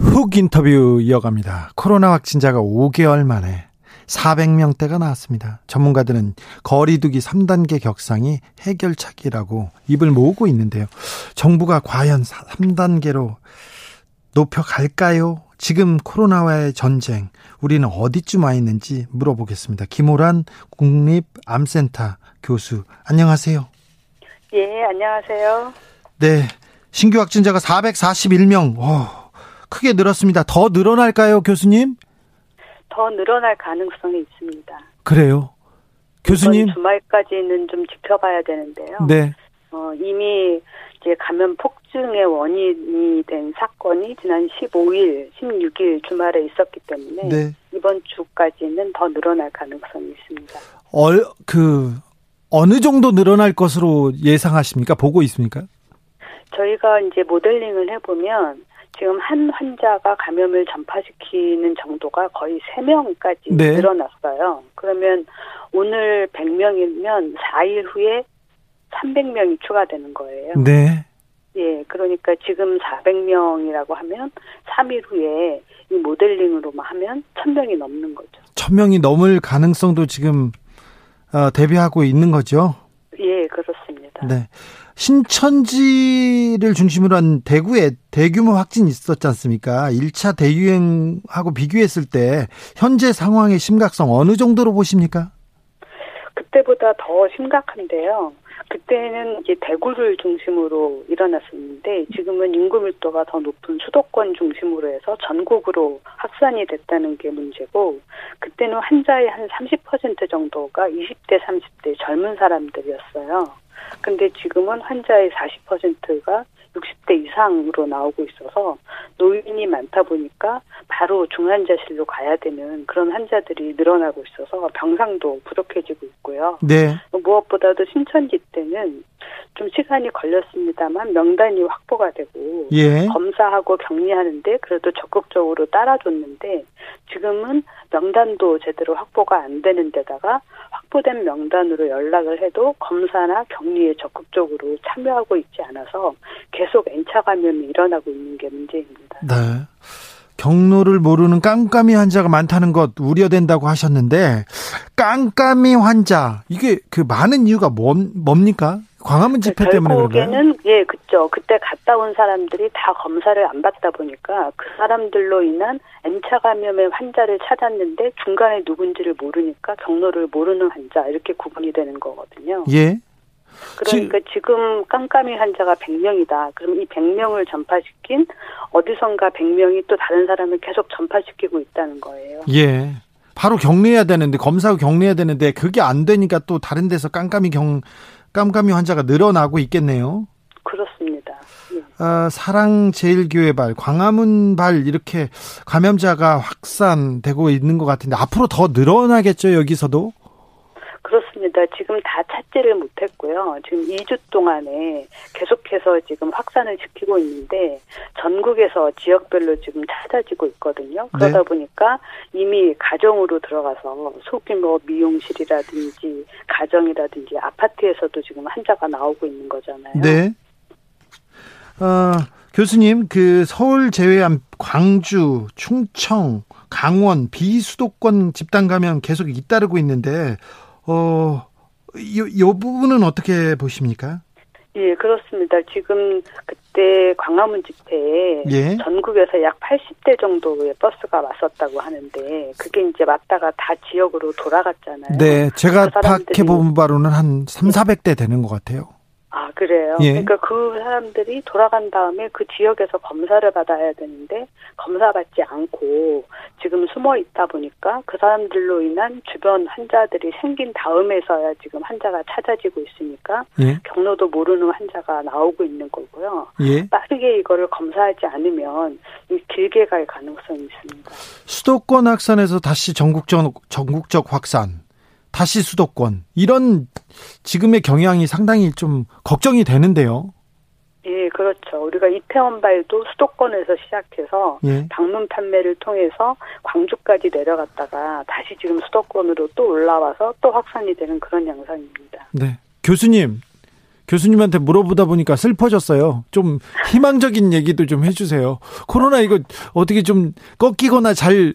훅 인터뷰 이어갑니다. 코로나 확진자가 5개월 만에 400명대가 나왔습니다. 전문가들은 거리두기 3단계 격상이 해결책이라고 입을 모으고 있는데요. 정부가 과연 3단계로 높여갈까요? 지금 코로나와의 전쟁, 우리는 어디쯤 와 있는지 물어보겠습니다. 김호란 국립암센터 교수, 안녕하세요. 예, 안녕하세요. 네. 신규 확진자가 441명, 오, 크게 늘었습니다. 더 늘어날까요, 교수님? 더 늘어날 가능성이 있습니다. 그래요. 교수님. 주말까지는 좀 지켜봐야 되는데요. 네. 어, 이미 이제 감염 폭증의 원인이 된 사건이 지난 15일, 16일 주말에 있었기 때문에 네. 이번 주까지는 더 늘어날 가능성이 있습니다. 얼, 그, 어느 정도 늘어날 것으로 예상하십니까? 보고 있습니까? 저희가 이제 모델링을 해보면 지금 한 환자가 감염을 전파시키는 정도가 거의 3명까지 네. 늘어났어요. 그러면 오늘 100명이면 4일 후에 300명이 추가되는 거예요. 네. 예, 그러니까 지금 400명이라고 하면 3일 후에 이 모델링으로만 하면 1000명이 넘는 거죠. 천명이 넘을 가능성도 지금 어, 대비하고 있는 거죠. 예, 그렇습니다. 네. 신천지를 중심으로 한 대구에 대규모 확진이 있었지 않습니까? 1차 대유행하고 비교했을 때 현재 상황의 심각성 어느 정도로 보십니까? 그때보다 더 심각한데요. 그때는 이제 대구를 중심으로 일어났었는데 지금은 인구 밀도가 더 높은 수도권 중심으로 해서 전국으로 확산이 됐다는 게 문제고 그때는 환자의 한 30% 정도가 20대, 30대 젊은 사람들이었어요. 근데 지금은 환자의 40%가 60대 이상으로 나오고 있어서 노인이 많다 보니까 바로 중환자실로 가야 되는 그런 환자들이 늘어나고 있어서 병상도 부족해지고 있고요. 네. 무엇보다도 신천지 때는 좀 시간이 걸렸습니다만 명단이 확보가 되고 예. 검사하고 격리하는데 그래도 적극적으로 따라줬는데 지금은 명단도 제대로 확보가 안 되는 데다가 확보된 명단으로 연락을 해도 검사나 격리에 적극적으로 참여하고 있지 않아서 계속 N차 감염이 일어나고 있는 게 문제입니다. 네. 경로를 모르는 깜깜이 환자가 많다는 것 우려된다고 하셨는데 깜깜이 환자 이게 그 많은 이유가 뭡, 뭡니까? 광화문 집회 때문에 그런가요? 결국에는 예, 그죠. 그때 갔다 온 사람들이 다 검사를 안 받다 보니까 그 사람들로 인한 N차 감염의 환자를 찾았는데 중간에 누군지를 모르니까 경로를 모르는 환자 이렇게 구분이 되는 거거든요. 예. 그러니까 지, 금 깜깜이 환자가 100명이다. 그럼 이 100명을 전파시킨 어디선가 100명이 또 다른 사람을 계속 전파시키고 있다는 거예요. 예. 바로 격리해야 되는데 검사하고 격리해야 되는데 그게 안 되니까 또 다른 데서 깜깜이 경 깜깜이 환자가 늘어나고 있겠네요. 그렇습니다. 예. 아, 사랑제일교회발, 광화문발 이렇게 감염자가 확산되고 있는 것 같은데 앞으로 더 늘어나겠죠 여기서도? 그렇습니다. 지금 다 찾지를 못했고요. 지금 2주 동안에 계속해서 지금 확산을 시키고 있는데 전국에서 지역별로 지금 찾아지고 있거든요. 그러다 네. 보니까 이미 가정으로 들어가서 소규모 미용실이라든지 가정이라든지 아파트에서도 지금 환자가 나오고 있는 거잖아요. 네. 어, 교수님, 그 서울 제외한 광주, 충청, 강원, 비수도권 집단 감염 계속 잇따르고 있는데 어, 이, 이 부분은 어떻게 보십니까? 예, 그렇습니다. 지금 그때 광화문 집회에 예. 전국에서 약 80대 정도의 버스가 왔었다고 하는데 그게 이제 왔다가 다 지역으로 돌아갔잖아요. 네, 제가 그 파악해 본 바로는 한 3, 400대 되는 것 같아요. 아, 그래요? 예. 그러니까 그 사람들이 돌아간 다음에 그 지역에서 검사를 받아야 되는데 검사 받지 않고 지금 숨어 있다 보니까 그 사람들로 인한 주변 환자들이 생긴 다음에서야 지금 환자가 찾아지고 있으니까 예. 경로도 모르는 환자가 나오고 있는 거고요. 예. 빠르게 이거를 검사하지 않으면 이 길게 갈 가능성이 있습니다. 수도권 확산에서 다시 전국적 전국적 확산, 다시 수도권 이런 지금의 경향이 상당히 좀 걱정이 되는데요. 예, 그렇죠. 우리가 이태원 발도 수도권에서 시작해서 예. 방문 판매를 통해서 광주까지 내려갔다가 다시 지금 수도권으로 또 올라와서 또 확산이 되는 그런 양상입니다. 네. 교수님, 교수님한테 물어보다 보니까 슬퍼졌어요. 좀 희망적인 얘기도 좀 해주세요. 코로나 이거 어떻게 좀 꺾이거나 잘, 어,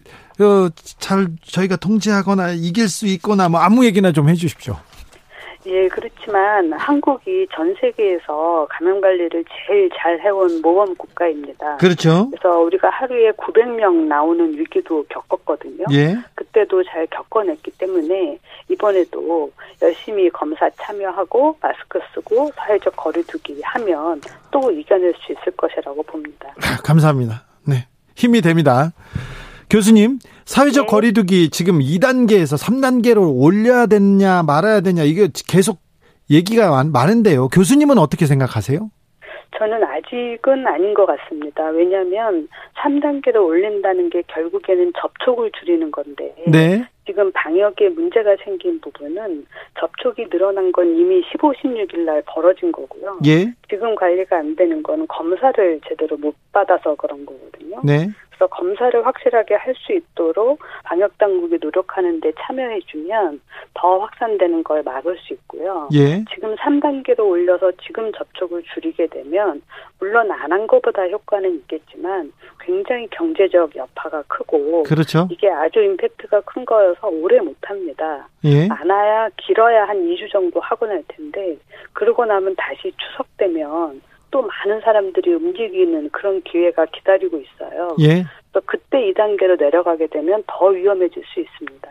잘 저희가 통제하거나 이길 수 있거나 뭐 아무 얘기나 좀 해주십시오. 예, 그렇지만 한국이 전 세계에서 감염 관리를 제일 잘 해온 모범 국가입니다. 그렇죠. 그래서 우리가 하루에 900명 나오는 위기도 겪었거든요. 예. 그때도 잘 겪어냈기 때문에 이번에도 열심히 검사 참여하고 마스크 쓰고 사회적 거리두기 하면 또 이겨낼 수 있을 것이라고 봅니다. 감사합니다. 네. 힘이 됩니다. 교수님, 사회적 네. 거리두기 지금 2단계에서 3단계로 올려야 되냐 말아야 되냐 이게 계속 얘기가 많- 많은데요. 교수님은 어떻게 생각하세요? 저는 아직은 아닌 것 같습니다. 왜냐하면 3단계로 올린다는 게 결국에는 접촉을 줄이는 건데 네. 지금 방역에 문제가 생긴 부분은 접촉이 늘어난 건 이미 15, 16일 날 벌어진 거고요. 예. 지금 관리가 안 되는 거는 검사를 제대로 못 받아서 그런 거거든요. 네. 그래서 검사를 확실하게 할 수 있도록 방역 당국이 노력하는 데 참여해 주면 더 확산되는 걸 막을 수 있고요. 예. 지금 3단계로 올려서 지금 접촉을 줄이게 되면 물론 안 한 것보다 효과는 있겠지만 굉장히 경제적 여파가 크고 그렇죠. 이게 아주 임팩트가 큰 거여서 오래 못 합니다. 예. 많아야 길어야 한 2주 정도 하고 날 텐데 그러고 나면 다시 추석 되면 또 많은 사람들이 움직이는 그런 기회가 기다리고 있어요. 예. 그래서 그때 2단계로 내려가게 되면 더 위험해질 수 있습니다.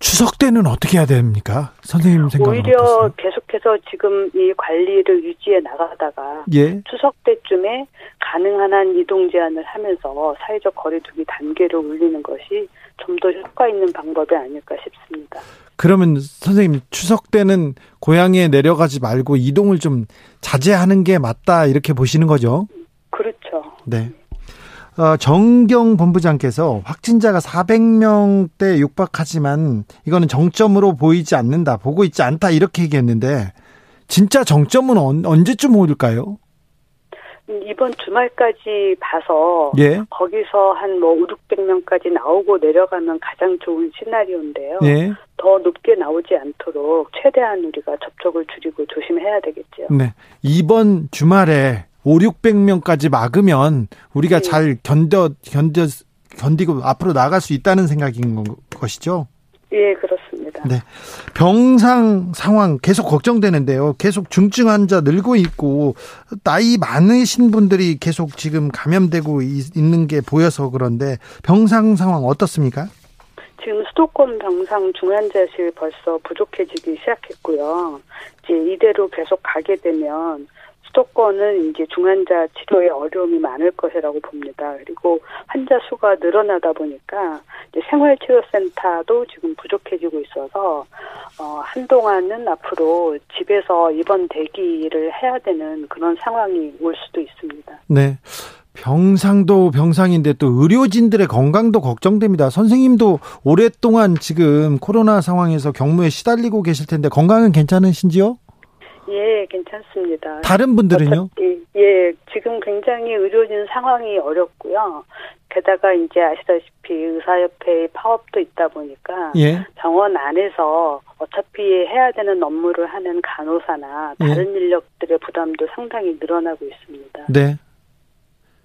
추석 때는 어떻게 해야 됩니까? 선생님 생각은 오히려 어떠세요? 계속해서 지금 이 관리를 유지해 나가다가 예. 추석 때쯤에 가능한 한 이동 제한을 하면서 사회적 거리두기 단계를 올리는 것이 좀 더 효과 있는 방법이 아닐까 싶습니다. 그러면 선생님 추석 때는 고향에 내려가지 말고 이동을 좀 자제하는 게 맞다 이렇게 보시는 거죠? 그렇죠. 네. 어, 정경 본부장께서 확진자가 400명대 육박하지만 이거는 정점으로 보이지 않는다, 보고 있지 않다 이렇게 얘기했는데 진짜 정점은 언, 언제쯤 오일까요? 음, 이번 주말까지 봐서 예, 거기서 한 뭐 5, 600명까지 나오고 내려가면 가장 좋은 시나리오인데요. 예, 더 높게 나오지 않도록 최대한 우리가 접촉을 줄이고 조심해야 되겠죠. 네. 이번 주말에 5, 600명까지 막으면 우리가 네. 잘 견뎌 견뎌 견디고 앞으로 나갈 수 있다는 생각인 거- 것이죠. 예, 그렇습니다. 네. 병상 상황 계속 걱정되는데요. 계속 중증 환자 늘고 있고 나이 많으신 분들이 계속 지금 감염되고 있- 있는 게 보여서 그런데 병상 상황 어떻습니까? 지금 수도권 병상 중환자실 벌써 부족해지기 시작했고요. 이제 이대로 계속 가게 되면 수도권은 이제 중환자 치료에 어려움이 많을 것이라고 봅니다. 그리고 환자 수가 늘어나다 보니까 이제 생활치료센터도 지금 부족해지고 있어서 어, 한동안은 앞으로 집에서 입원 대기를 해야 되는 그런 상황이 올 수도 있습니다. 네. 병상도 병상인데 또 의료진들의 건강도 걱정됩니다. 선생님도 오랫동안 지금 코로나 상황에서 경무에 시달리고 계실 텐데 건강은 괜찮으신지요? 예, 괜찮습니다. 다른 분들은요? 어차피, 예, 지금 굉장히 의료진 상황이 어렵고요. 게다가 이제 아시다시피 의사협회의 파업도 있다 보니까 예. 병원 안에서 어차피 해야 되는 업무를 하는 간호사나 예. 다른 인력들의 부담도 상당히 늘어나고 있습니다. 네.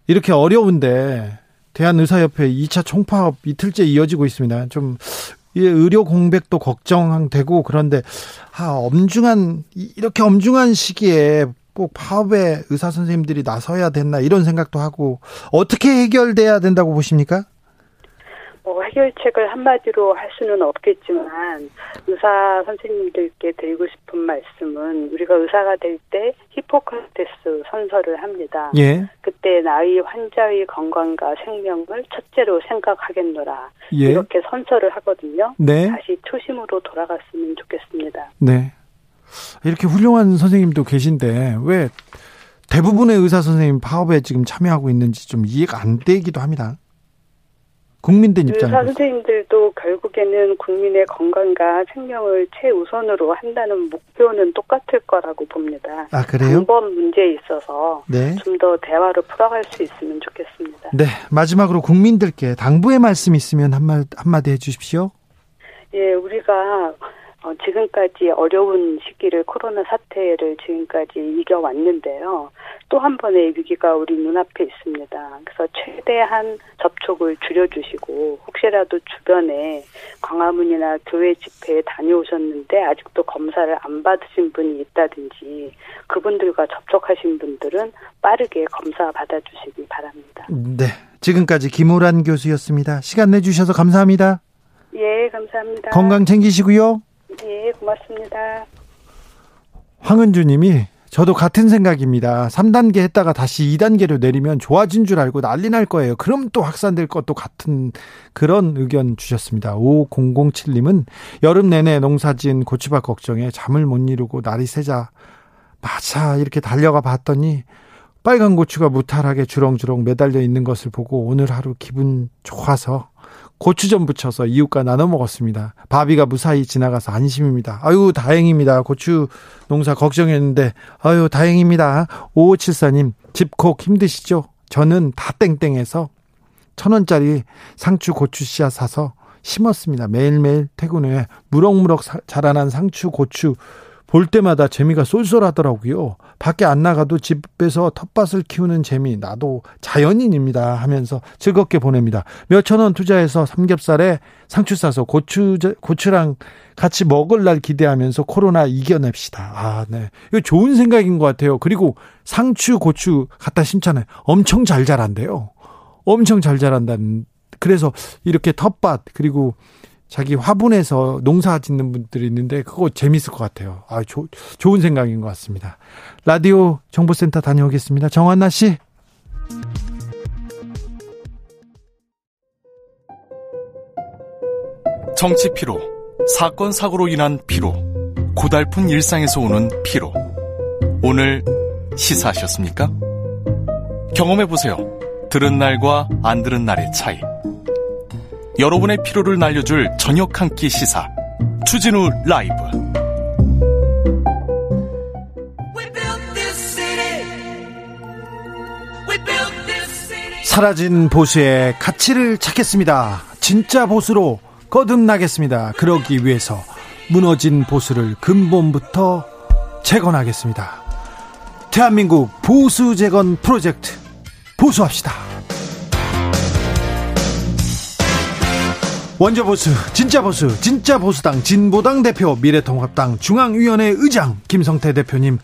이렇게 어려운데 대한의사협회 2차 총파업 이틀째 이어지고 있습니다. 좀이 의료 공백도 걱정되고 그런데 아 엄중한 이- 이렇게 엄중한 시기에 꼭 파업에 의사 선생님들이 나서야 됐나 이런 생각도 하고 어떻게 해결돼야 된다고 보십니까? 뭐 해결책을 한마디로 할 수는 없겠지만 의사 선생님들께 드리고 싶은 말씀은 우리가 의사가 될 때 히포크라테스 선서를 합니다. 예. 그때 나의 환자의 건강과 생명을 첫째로 생각하겠노라. 예. 이렇게 선서를 하거든요. 네. 다시 초심으로 돌아갔으면 좋겠습니다. 네. 이렇게 훌륭한 선생님도 계신데 왜 대부분의 의사 선생님 파업에 지금 참여하고 있는지 좀 이해가 안 되기도 합니다. 국민들 입장에서. 의사 선생님들도 결국에는 국민의 건강과 생명을 최우선으로 한다는 목표는 똑같을 거라고 봅니다. 아, 그래요? 방법 문제에 있어서 네. 좀 더 대화로 풀어갈 수 있으면 좋겠습니다. 네. 마지막으로 국민들께 당부의 말씀 있으면 한마, 한마디 해 주십시오. 예, 우리가 어, 지금까지 어려운 시기를 코로나 사태를 지금까지 이겨왔는데요. 또 한 번의 위기가 우리 눈앞에 있습니다. 그래서 최대한 접촉을 줄여주시고 혹시라도 주변에 광화문이나 교회 집회에 다녀오셨는데 아직도 검사를 안 받으신 분이 있다든지 그분들과 접촉하신 분들은 빠르게 검사 받아주시기 바랍니다. 네. 지금까지 김호란 교수였습니다. 시간 내주셔서 감사합니다. 예, 감사합니다. 건강 챙기시고요. 예, 고맙습니다. 황은주 님이 저도 같은 생각입니다. 3단계 했다가 다시 2단계로 내리면 좋아진 줄 알고 난리 날 거예요. 그럼 또 확산될 것도 같은 그런 의견 주셨습니다. 5007님은 여름 내내 농사진 고추밭 걱정에 잠을 못 이루고 날이 새자 맞아 이렇게 달려가 봤더니 빨간 고추가 무탈하게 주렁주렁 매달려 있는 것을 보고 오늘 하루 기분 좋아서 고추전 부쳐서 이웃과 나눠 먹었습니다. 바비가 무사히 지나가서 안심입니다. 아유, 다행입니다. 고추 농사 걱정했는데, 아유, 다행입니다. 5574님, 집콕 힘드시죠? 저는 다 땡땡해서 천 원짜리 상추 고추 씨앗 사서 심었습니다. 매일매일 퇴근 후에 무럭무럭 자라난 상추 고추 볼 때마다 재미가 쏠쏠하더라고요. 밖에 안 나가도 집에서 텃밭을 키우는 재미 나도 자연인입니다 하면서 즐겁게 보냅니다. 몇천 원 투자해서 삼겹살에 상추 싸서 고추 고추랑 같이 먹을 날 기대하면서 코로나 이겨냅시다. 아, 네. 이거 좋은 생각인 것 같아요. 그리고 상추 고추 갖다 심잖아요. 엄청 잘 자란대요. 엄청 잘 자란다는 그래서 이렇게 텃밭 그리고 자기 화분에서 농사 짓는 분들이 있는데 그거 재밌을 것 같아요. 아, 조, 좋은 생각인 것 같습니다. 라디오 정보센터 다녀오겠습니다. 정한나 씨. 정치 피로, 사건 사고로 인한 피로, 고달픈 일상에서 오는 피로. 오늘 시사하셨습니까? 경험해 보세요. 들은 날과 안 들은 날의 차이. 여러분의 피로를 날려줄 저녁 한 끼 시사 추진우 라이브 사라진 보수의 가치를 찾겠습니다. 진짜 보수로 거듭나겠습니다. 그러기 위해서 무너진 보수를 근본부터 재건하겠습니다. 대한민국 보수 재건 프로젝트 보수합시다. 원조 보수, 진짜 보수, 진짜 보수당 진보당 대표 미래통합당 중앙위원회 의장 김성태 대표님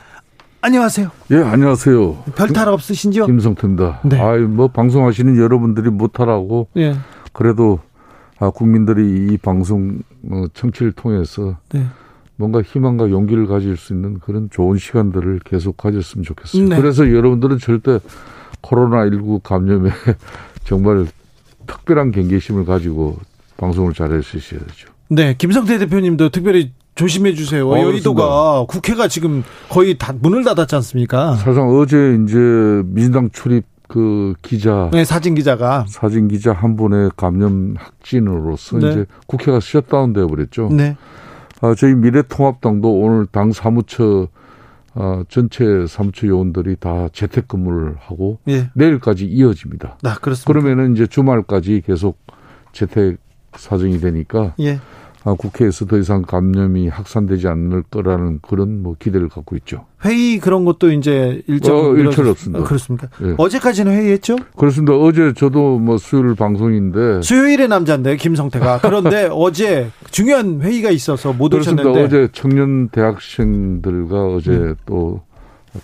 안녕하세요. 예, 안녕하세요. 별탈 없으신지요? 김성태입니다. 네. 아이, 뭐 방송하시는 여러분들이 못하라고 예. 그래도 아, 국민들이 이 방송 어, 청취를 통해서 네. 뭔가 희망과 용기를 가질 수 있는 그런 좋은 시간들을 계속 가졌으면 좋겠어요. 네. 그래서 여러분들은 절대 코로나 19 감염에 정말 특별한 경계심을 가지고 방송을 잘할 수 있어야죠. 네, 김성태 대표님도 특별히 조심해 주세요. 어, 여의도가 국회가 지금 거의 다 문을 닫았지 않습니까? 사실상 어제 이제 민주당 출입 그 기자 네, 사진 기자가 사진 기자 한 분의 감염 확진으로서 네. 이제 국회가 셧다운 되어 버렸죠. 네. 아, 저희 미래통합당도 오늘 당 사무처 아, 전체 사무처 요원들이 다 재택근무를 하고 예. 내일까지 이어집니다. 나 그렇습니다. 그러면은 이제 주말까지 계속 재택 사정이 되니까 예. 아, 국회에서 더 이상 감염이 확산되지 않을 거라는 그런 뭐 기대를 갖고 있죠. 회의 그런 것도 이제 일정 어, 일절 없습니다. 아, 그렇습니까? 예. 어제까지는 회의했죠? 그렇습니다. 어제 저도 뭐 수요일 방송인데 수요일의 남자인데 김성태가 그런데 어제 중요한 회의가 있어서 못 그렇습니다. 오셨는데 어제 청년 대학생들과 어제 또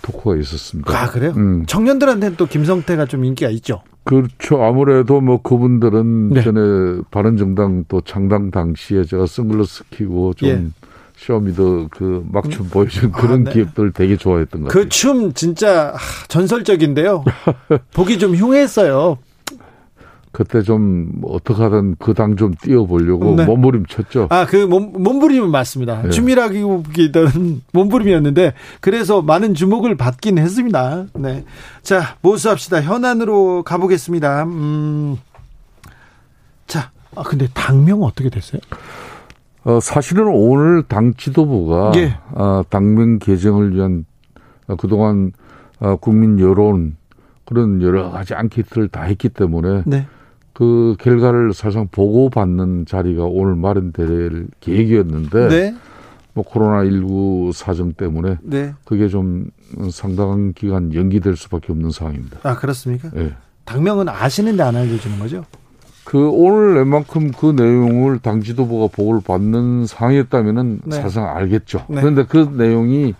토크가 있었습니다. 아 그래요? 음. 청년들한테는 또 김성태가 좀 인기가 있죠. 그렇죠. 아무래도 뭐 그분들은 네. 전에 바른정당 또 창당 당시에 제가 선글라스 끼고 좀 예. Show Me the 그 막춤 보여준 그런 네. 기획들 되게 좋아했던 것 같아요. 그 춤 진짜 하, 전설적인데요. 보기 좀 흉했어요. 그때 좀 어떻게 하든 그 당 좀 띄워보려고 네. 몸부림쳤죠. 아, 그 몸, 몸부림은 맞습니다. 네. 춤이라기보기는 몸부림이었는데, 그래서 많은 주목을 받긴 했습니다. 네. 자, 모수합시다. 현안으로 가보겠습니다. 음, 자, 아, 근데 당명 어떻게 됐어요? 어, 사실은 오늘 당 지도부가 예. 아, 당명 개정을 위한 어, 그동안 어, 국민 여론 그런 여러 가지 앙케이트를 다 했기 때문에 네. 그 결과를 사실상 보고받는 자리가 오늘 마련될 계획이었는데 네. 뭐 코로나 19 사정 때문에 네. 그게 좀 상당한 기간 연기될 수밖에 없는 상황입니다. 아, 그렇습니까? 예. 당명은 아시는데 안 알려주는 거죠? 그 오늘 웬만큼 그 내용을 당 지도부가 보고를 받는 상황이었다면은 네. 사실상 알겠죠. 네. 그런데 그 내용이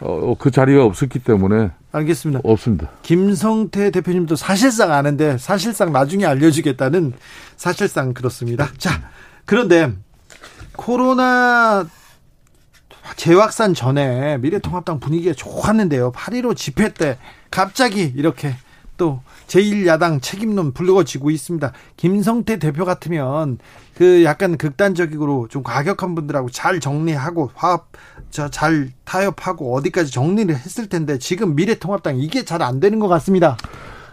어, 그 자리가 없었기 때문에 알겠습니다. 없습니다. 김성태 대표님도 사실상 아는데 사실상 나중에 알려주겠다는 사실상 그렇습니다. 자, 그런데 코로나 재확산 전에 미래통합당 분위기가 좋았는데요. 8.15 집회 때 갑자기 이렇게 또 제1야당 책임론 불거지고 있습니다. 김성태 대표 같으면 그 약간 극단적으로 좀 과격한 분들하고 잘 정리하고 화합 저잘 타협하고 어디까지 정리를 했을 텐데 지금 미래통합당 이게 잘 안 되는 것 같습니다.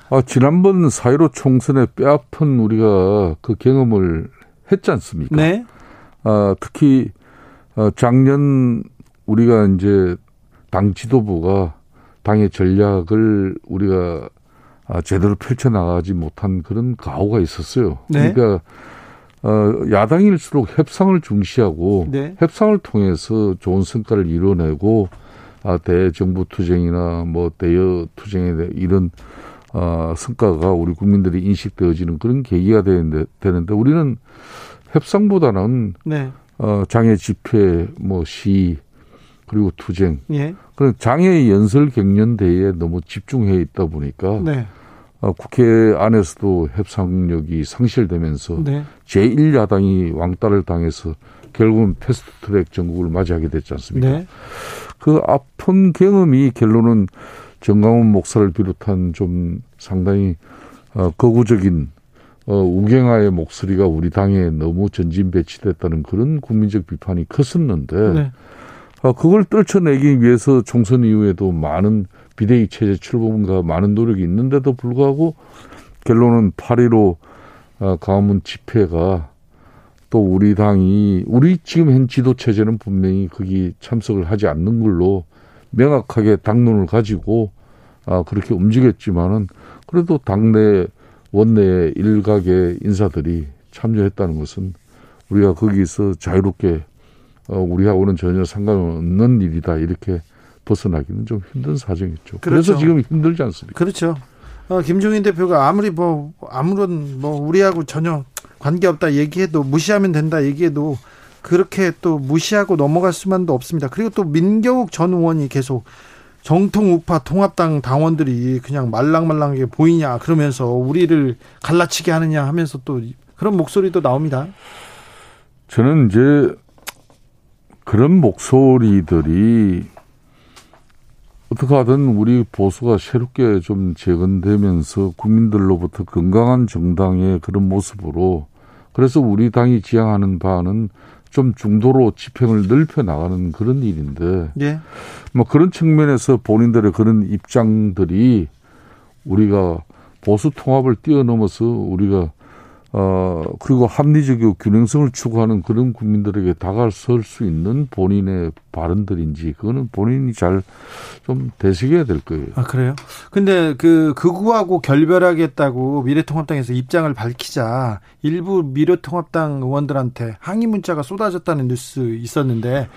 아, 지난번 4.15 총선에 뼈아픈 우리가 그 경험을 했지 않습니까? 네. 아, 특히 어, 작년 우리가 이제 당 지도부가 당의 전략을 우리가 아, 제대로 펼쳐나가지 못한 그런 가오가 있었어요. 네. 그러니까 어, 야당일수록 협상을 중시하고 네. 협상을 통해서 좋은 성과를 이뤄내고 아, 대정부 투쟁이나 뭐 대여 투쟁에 이런 어, 성과가 우리 국민들이 인식되어지는 그런 계기가 되는데, 되는데 우리는 협상보다는 네. 어, 장애 집회, 뭐 시, 그리고 투쟁. 예. 그런 장애 연설 경연대회에 너무 집중해 있다 보니까 네. 어, 국회 안에서도 협상력이 상실되면서 네. 제1야당이 왕따를 당해서 결국은 패스트트랙 전국을 맞이하게 됐지 않습니까? 네. 그 아픈 경험이 결론은 정강훈 목사를 비롯한 좀 상당히 어, 거구적인 어, 우경화의 목소리가 우리 당에 너무 전진 배치됐다는 그런 국민적 비판이 컸었는데 네. 어, 그걸 떨쳐내기 위해서 총선 이후에도 많은 비대위 체제 출범과 많은 노력이 있는데도 불구하고 결론은 8.15 어, 가문 집회가 또 우리 당이 우리 지금 현 지도 체제는 분명히 거기 참석을 하지 않는 걸로 명확하게 당론을 가지고 아 그렇게 움직였지만은 그래도 당내 원내 일각의 인사들이 참여했다는 것은 우리가 거기서 자유롭게 어, 우리하고는 전혀 상관없는 일이다. 이렇게 벗어나기는 좀 힘든 사정이죠. 그래서 그렇죠. 지금 힘들지 않습니까? 그렇죠. 어, 김종인 대표가 아무리 뭐 아무런 뭐 우리하고 전혀 관계 없다 얘기해도 무시하면 된다 얘기해도 그렇게 또 무시하고 넘어갈 수만도 없습니다. 그리고 또 민경욱 전 의원이 계속 정통 우파 통합당 당원들이 그냥 말랑말랑하게 보이냐 그러면서 우리를 갈라치게 하느냐 하면서 또 그런 목소리도 나옵니다. 저는 이제 그런 목소리들이 어떻게 하든 우리 보수가 새롭게 좀 재건되면서 국민들로부터 건강한 정당의 그런 모습으로 그래서 우리 당이 지향하는 바는 좀 중도로 집행을 넓혀 나가는 그런 일인데 예. 뭐 그런 측면에서 본인들의 그런 입장들이 우리가 보수 통합을 뛰어넘어서 우리가 어 그리고 합리적이고 균형성을 추구하는 그런 국민들에게 다가설 수 있는 본인의 발언들인지 그거는 본인이 잘 좀 되새겨야 될 거예요. 아 그래요? 근데 그 극우하고 결별하겠다고 미래통합당에서 입장을 밝히자 일부 미래통합당 의원들한테 항의 문자가 쏟아졌다는 뉴스 있었는데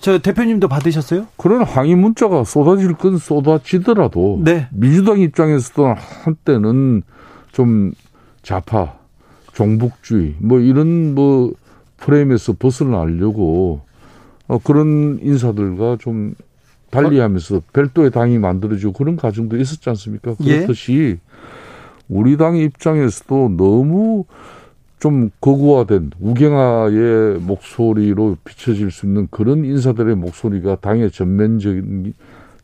저 대표님도 받으셨어요? 그런 항의 문자가 쏟아질 건 쏟아지더라도 네. 민주당 입장에서도 한때는 좀 좌파, 종북주의 뭐 이런 뭐 프레임에서 벗어나려고 어, 그런 인사들과 좀 달리하면서 별도의 당이 만들어지고 그런 과정도 있었지 않습니까? 예. 그렇듯이 우리 당 입장에서도 너무 좀 거구화된 우경화의 목소리로 비춰질 수 있는 그런 인사들의 목소리가 당의 전면적인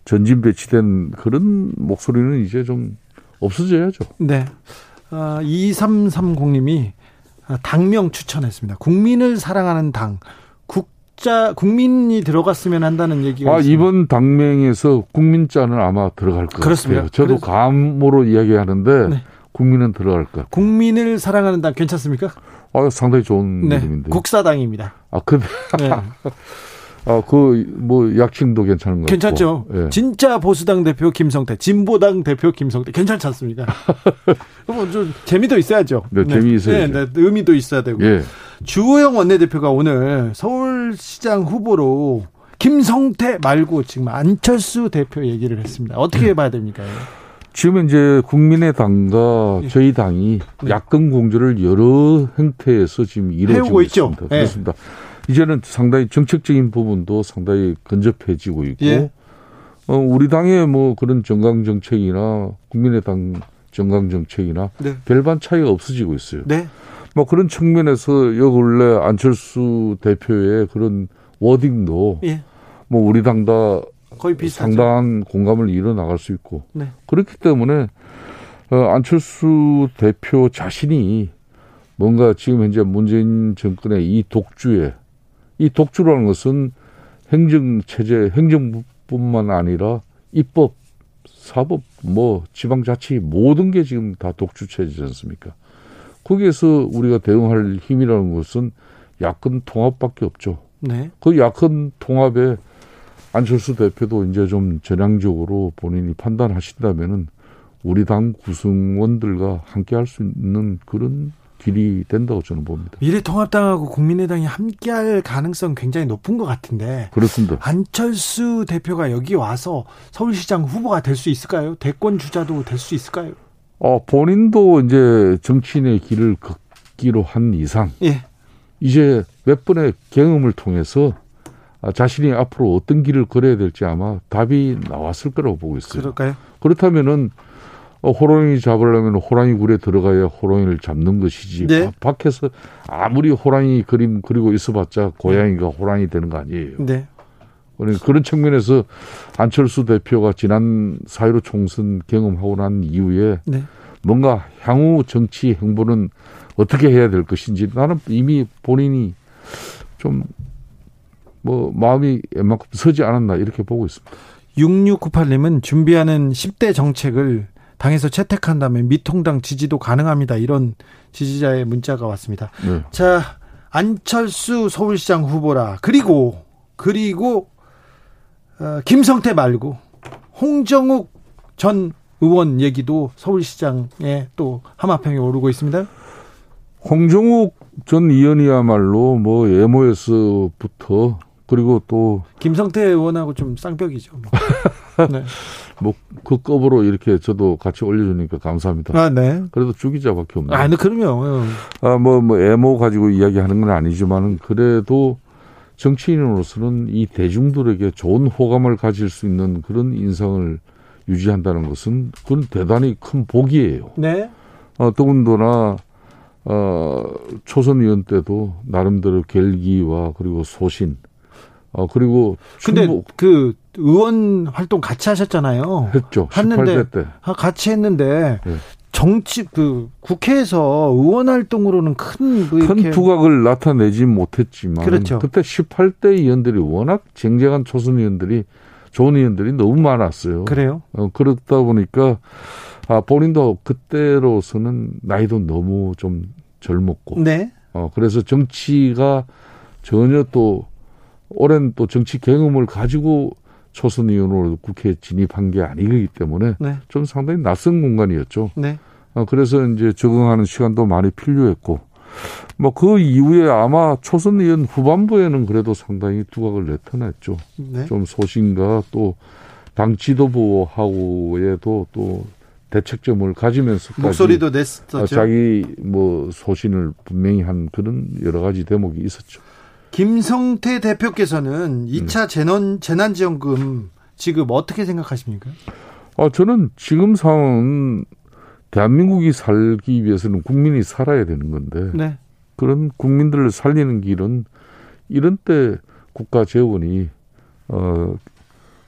전진 배치된 그런 목소리는 이제 좀 없어져야죠. 네. 어, 2330님이 당명 추천했습니다. 국민을 사랑하는 당. 국자, 국민이 들어갔으면 한다는 얘기가. 아, 있습니다. 이번 당명에서 국민자는 아마 들어갈 것 그렇습니다. 같아요. 저도 감으로 이야기하는데 네. 국민은 들어갈 것 같아요. 국민을 사랑하는 당 괜찮습니까? 아, 상당히 좋은 네. 이름인데. 국사당입니다. 아, 근데 네. 아, 그 뭐 약칭도 괜찮은 것 괜찮죠. 예. 진짜 보수당 대표 김성태, 진보당 대표 김성태 괜찮지 않습니다. 뭐좀 재미도 있어야죠. 네, 재미 있어야죠. 네, 네, 의미도 있어야 되고. 예. 주호영 원내대표가 오늘 서울시장 후보로 김성태 말고 지금 안철수 대표 얘기를 했습니다. 네. 어떻게 봐야 됩니까? 지금 이제 국민의당과 예. 저희 당이 네. 야권 공조를 여러 형태에서 지금 이루어지고 해오고 있죠. 있습니다. 예. 그렇습니다. 이제는 상당히 정책적인 부분도 상당히 근접해지고 있고, 예. 어, 우리 당의 뭐 그런 정강 정책이나 국민의당 정강 정책이나 네. 별반 차이가 없어지고 있어요. 네. 뭐 그런 측면에서 요 근래 안철수 대표의 그런 워딩도 예. 뭐 우리 당 다 거의 비슷하죠. 상당한 공감을 이뤄 나갈 수 있고 네. 그렇기 때문에 어, 안철수 대표 자신이 뭔가 지금 현재 문재인 정권의 이 독주에 이 독주라는 것은 행정 체제 행정뿐만 아니라 입법 사법 뭐 지방자치 모든 게 지금 다 독주 체제지 않습니까? 거기에서 우리가 대응할 힘이라는 것은 야권 통합밖에 없죠. 네. 그 야권 통합에 안철수 대표도 이제 좀 전향적으로 본인이 판단하신다면은 우리 당 구성원들과 함께 할 수 있는 그런 길이 된다고 저는 봅니다. 미래통합당하고 국민의당이 함께할 가능성 굉장히 높은 것 같은데 그렇습니다. 안철수 대표가 여기 와서 서울시장 후보가 될 수 있을까요? 대권 주자도 될 수 있을까요? 어, 본인도 이제 정치인의 길을 걷기로 한 이상 예. 이제 몇 번의 경험을 통해서 아, 자신이 앞으로 어떤 길을 걸어야 될지 아마 답이 나왔을 거라고 보고 있어요. 그럴까요? 그렇다면은 어, 호랑이 잡으려면 호랑이 굴에 들어가야 호랑이를 잡는 것이지. 네. 바- 밖에서 아무리 호랑이 그림 그리고 있어봤자 고양이가 호랑이 되는 거 아니에요. 네. 그러니까 그런 측면에서 안철수 대표가 지난 4.15 총선 경험하고 난 이후에 네. 뭔가 향후 정치 행보는 어떻게 해야 될 것인지 나는 이미 본인이 좀 뭐 마음이 웬만큼 서지 않았나 이렇게 보고 있습니다. 6698님은 준비하는 10대 정책을 당에서 채택한다면 미통당 지지도 가능합니다. 이런 지지자의 문자가 왔습니다. 네. 자, 안철수 서울시장 후보라. 그리고, 그리고, 어, 김성태 말고, 홍정욱 전 의원 얘기도 서울시장에 또 하마평에 오르고 있습니다. 홍정욱 전 의원이야말로 뭐 예모에서부터 그리고 또 김성태 의원하고 좀 쌍벽이죠. 뭐. 네. 뭐그 급으로 이렇게 저도 같이 올려주니까 감사합니다. 아, 네. 그래도 주기자밖에 없네요. 아, 네, 그럼요. 아, 뭐, 뭐, 애모 가지고 이야기하는 건 아니지만은 그래도 정치인으로서는 이 대중들에게 좋은 호감을 가질 수 있는 그런 인상을 유지한다는 것은 그건 대단히 큰 복이에요. 네. 어, 더군다나, 어, 초선 의원 때도 나름대로 결기와 그리고 소신, 어, 그리고 근데 충북 그 의원 활동 같이 하셨잖아요. 했죠. 했는데 18대 때. 아, 같이 했는데 네. 정치 그 국회에서 의원 활동으로는 큰뭐 큰 이렇게 두각을 나타내지 못했지만 그렇죠. 그때 18대 의원들이 워낙 쟁쟁한 초선 의원들이 좋은 의원들이 너무 많았어요. 그래요. 어, 그렇다 보니까 아, 본인도 그때로서는 나이도 너무 좀 젊었고 네. 어, 그래서 정치가 전혀 또 오랜 또 정치 경험을 가지고 초선 의원으로 국회에 진입한 게 아니기 때문에 네. 좀 상당히 낯선 공간이었죠. 네. 어, 그래서 이제 적응하는 시간도 많이 필요했고, 뭐 그 이후에 아마 초선 의원 후반부에는 그래도 상당히 두각을 나타냈죠. 네. 좀 소신과 또 당 지도부하고에도 또 대책점을 가지면서까지 목소리도 어, 냈었죠. 자기 뭐 소신을 분명히 한 그런 여러 가지 대목이 있었죠. 김성태 대표께서는 2차 재난 재난지원금 지급 어떻게 생각하십니까? 아, 저는 지금 상황은 대한민국이 살기 위해서는 국민이 살아야 되는 건데 네. 그런 국민들을 살리는 길은 이런 때 국가 재원이 어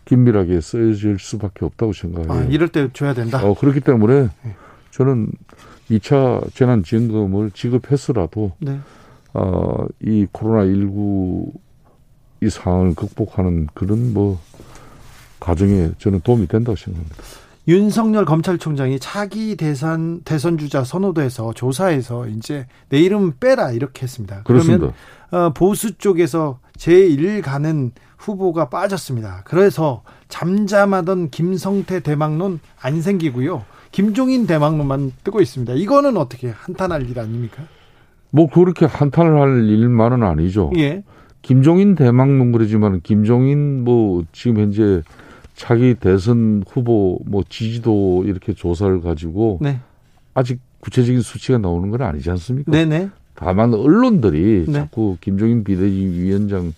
긴밀하게 쓰여질 수밖에 없다고 생각해요. 아, 이럴 때 줘야 된다. 어, 그렇기 때문에 네. 저는 2차 재난지원금을 지급했으라도 네. 어, 이 코로나 19 이 상황을 극복하는 그런 뭐 가정에 저는 도움이 된다고 생각합니다. 윤석열 검찰총장이 차기 대선 대선 주자 선호도에서 조사에서 이제 내 이름 빼라 이렇게 했습니다. 그렇습니다. 그러면 어, 보수 쪽에서 제1 가는 후보가 빠졌습니다. 그래서 잠잠하던 김성태 대망론 안 생기고요. 김종인 대망론만 뜨고 있습니다. 이거는 어떻게 한탄할 일 아닙니까? 뭐 그렇게 한탄을 할 일만은 아니죠. 예. 김종인 대망론 그러지만 김종인 뭐 지금 현재 차기 대선 후보 뭐 지지도 이렇게 조사를 가지고 네. 아직 구체적인 수치가 나오는 건 아니지 않습니까? 네네. 다만 언론들이 네. 자꾸 김종인 비대위원장을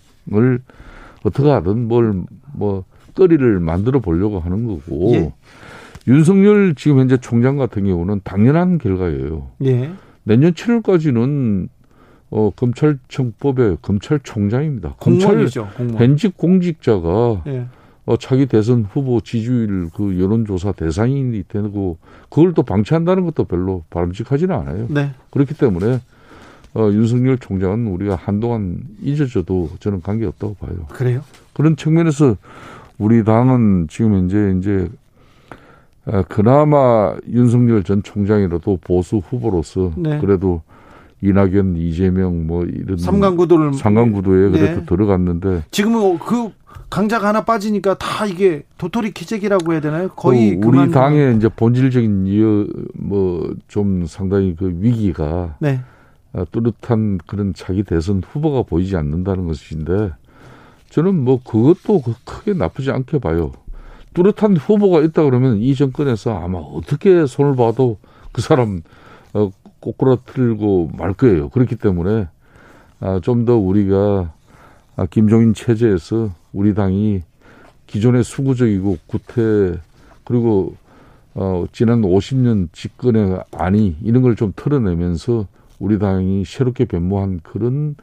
어떻게 하든 뭘 뭐 거리를 만들어 보려고 하는 거고 예. 윤석열 지금 현재 총장 같은 경우는 당연한 결과예요. 예. 내년 7월까지는 어, 검찰청법의 검찰총장입니다. 검찰 공무원이죠. 공무원. 현직 공직자가 예. 어, 차기 대선 후보 지지율 그 여론조사 대상이 되고 그걸 또 방치한다는 것도 별로 바람직하지는 않아요. 네. 그렇기 때문에 어, 윤석열 총장은 우리가 한동안 잊어져도 저는 관계 없다고 봐요. 그래요? 그런 측면에서 우리 당은 지금 이제 어, 그나마 윤석열 전 총장이라도 보수 후보로서 네. 그래도 이낙연, 이재명 뭐 이런 삼강구도를 상강구도에 네. 그래도 들어갔는데 지금은 그 강자가 하나 빠지니까 다 이게 도토리 키재기라고 해야 되나요? 거의 그 우리 당의 이제 본질적인 이어 뭐좀 상당히 그 위기가 네. 어, 뚜렷한 그런 차기 대선 후보가 보이지 않는다는 것인데 저는 뭐 그것도 그- 크게 나쁘지 않게 봐요. 뚜렷한 후보가 있다 그러면 이 정권에서 아마 어떻게 손을 봐도 그 사람 어, 꼬꾸라틀고 말 거예요. 그렇기 때문에 아, 좀더 우리가 아, 김종인 체제에서 우리 당이 기존의 수구적이고 구태 그리고 어, 지난 50년 집권의 안이 이런 걸 좀 털어내면서 우리 당이 새롭게 변모한 그런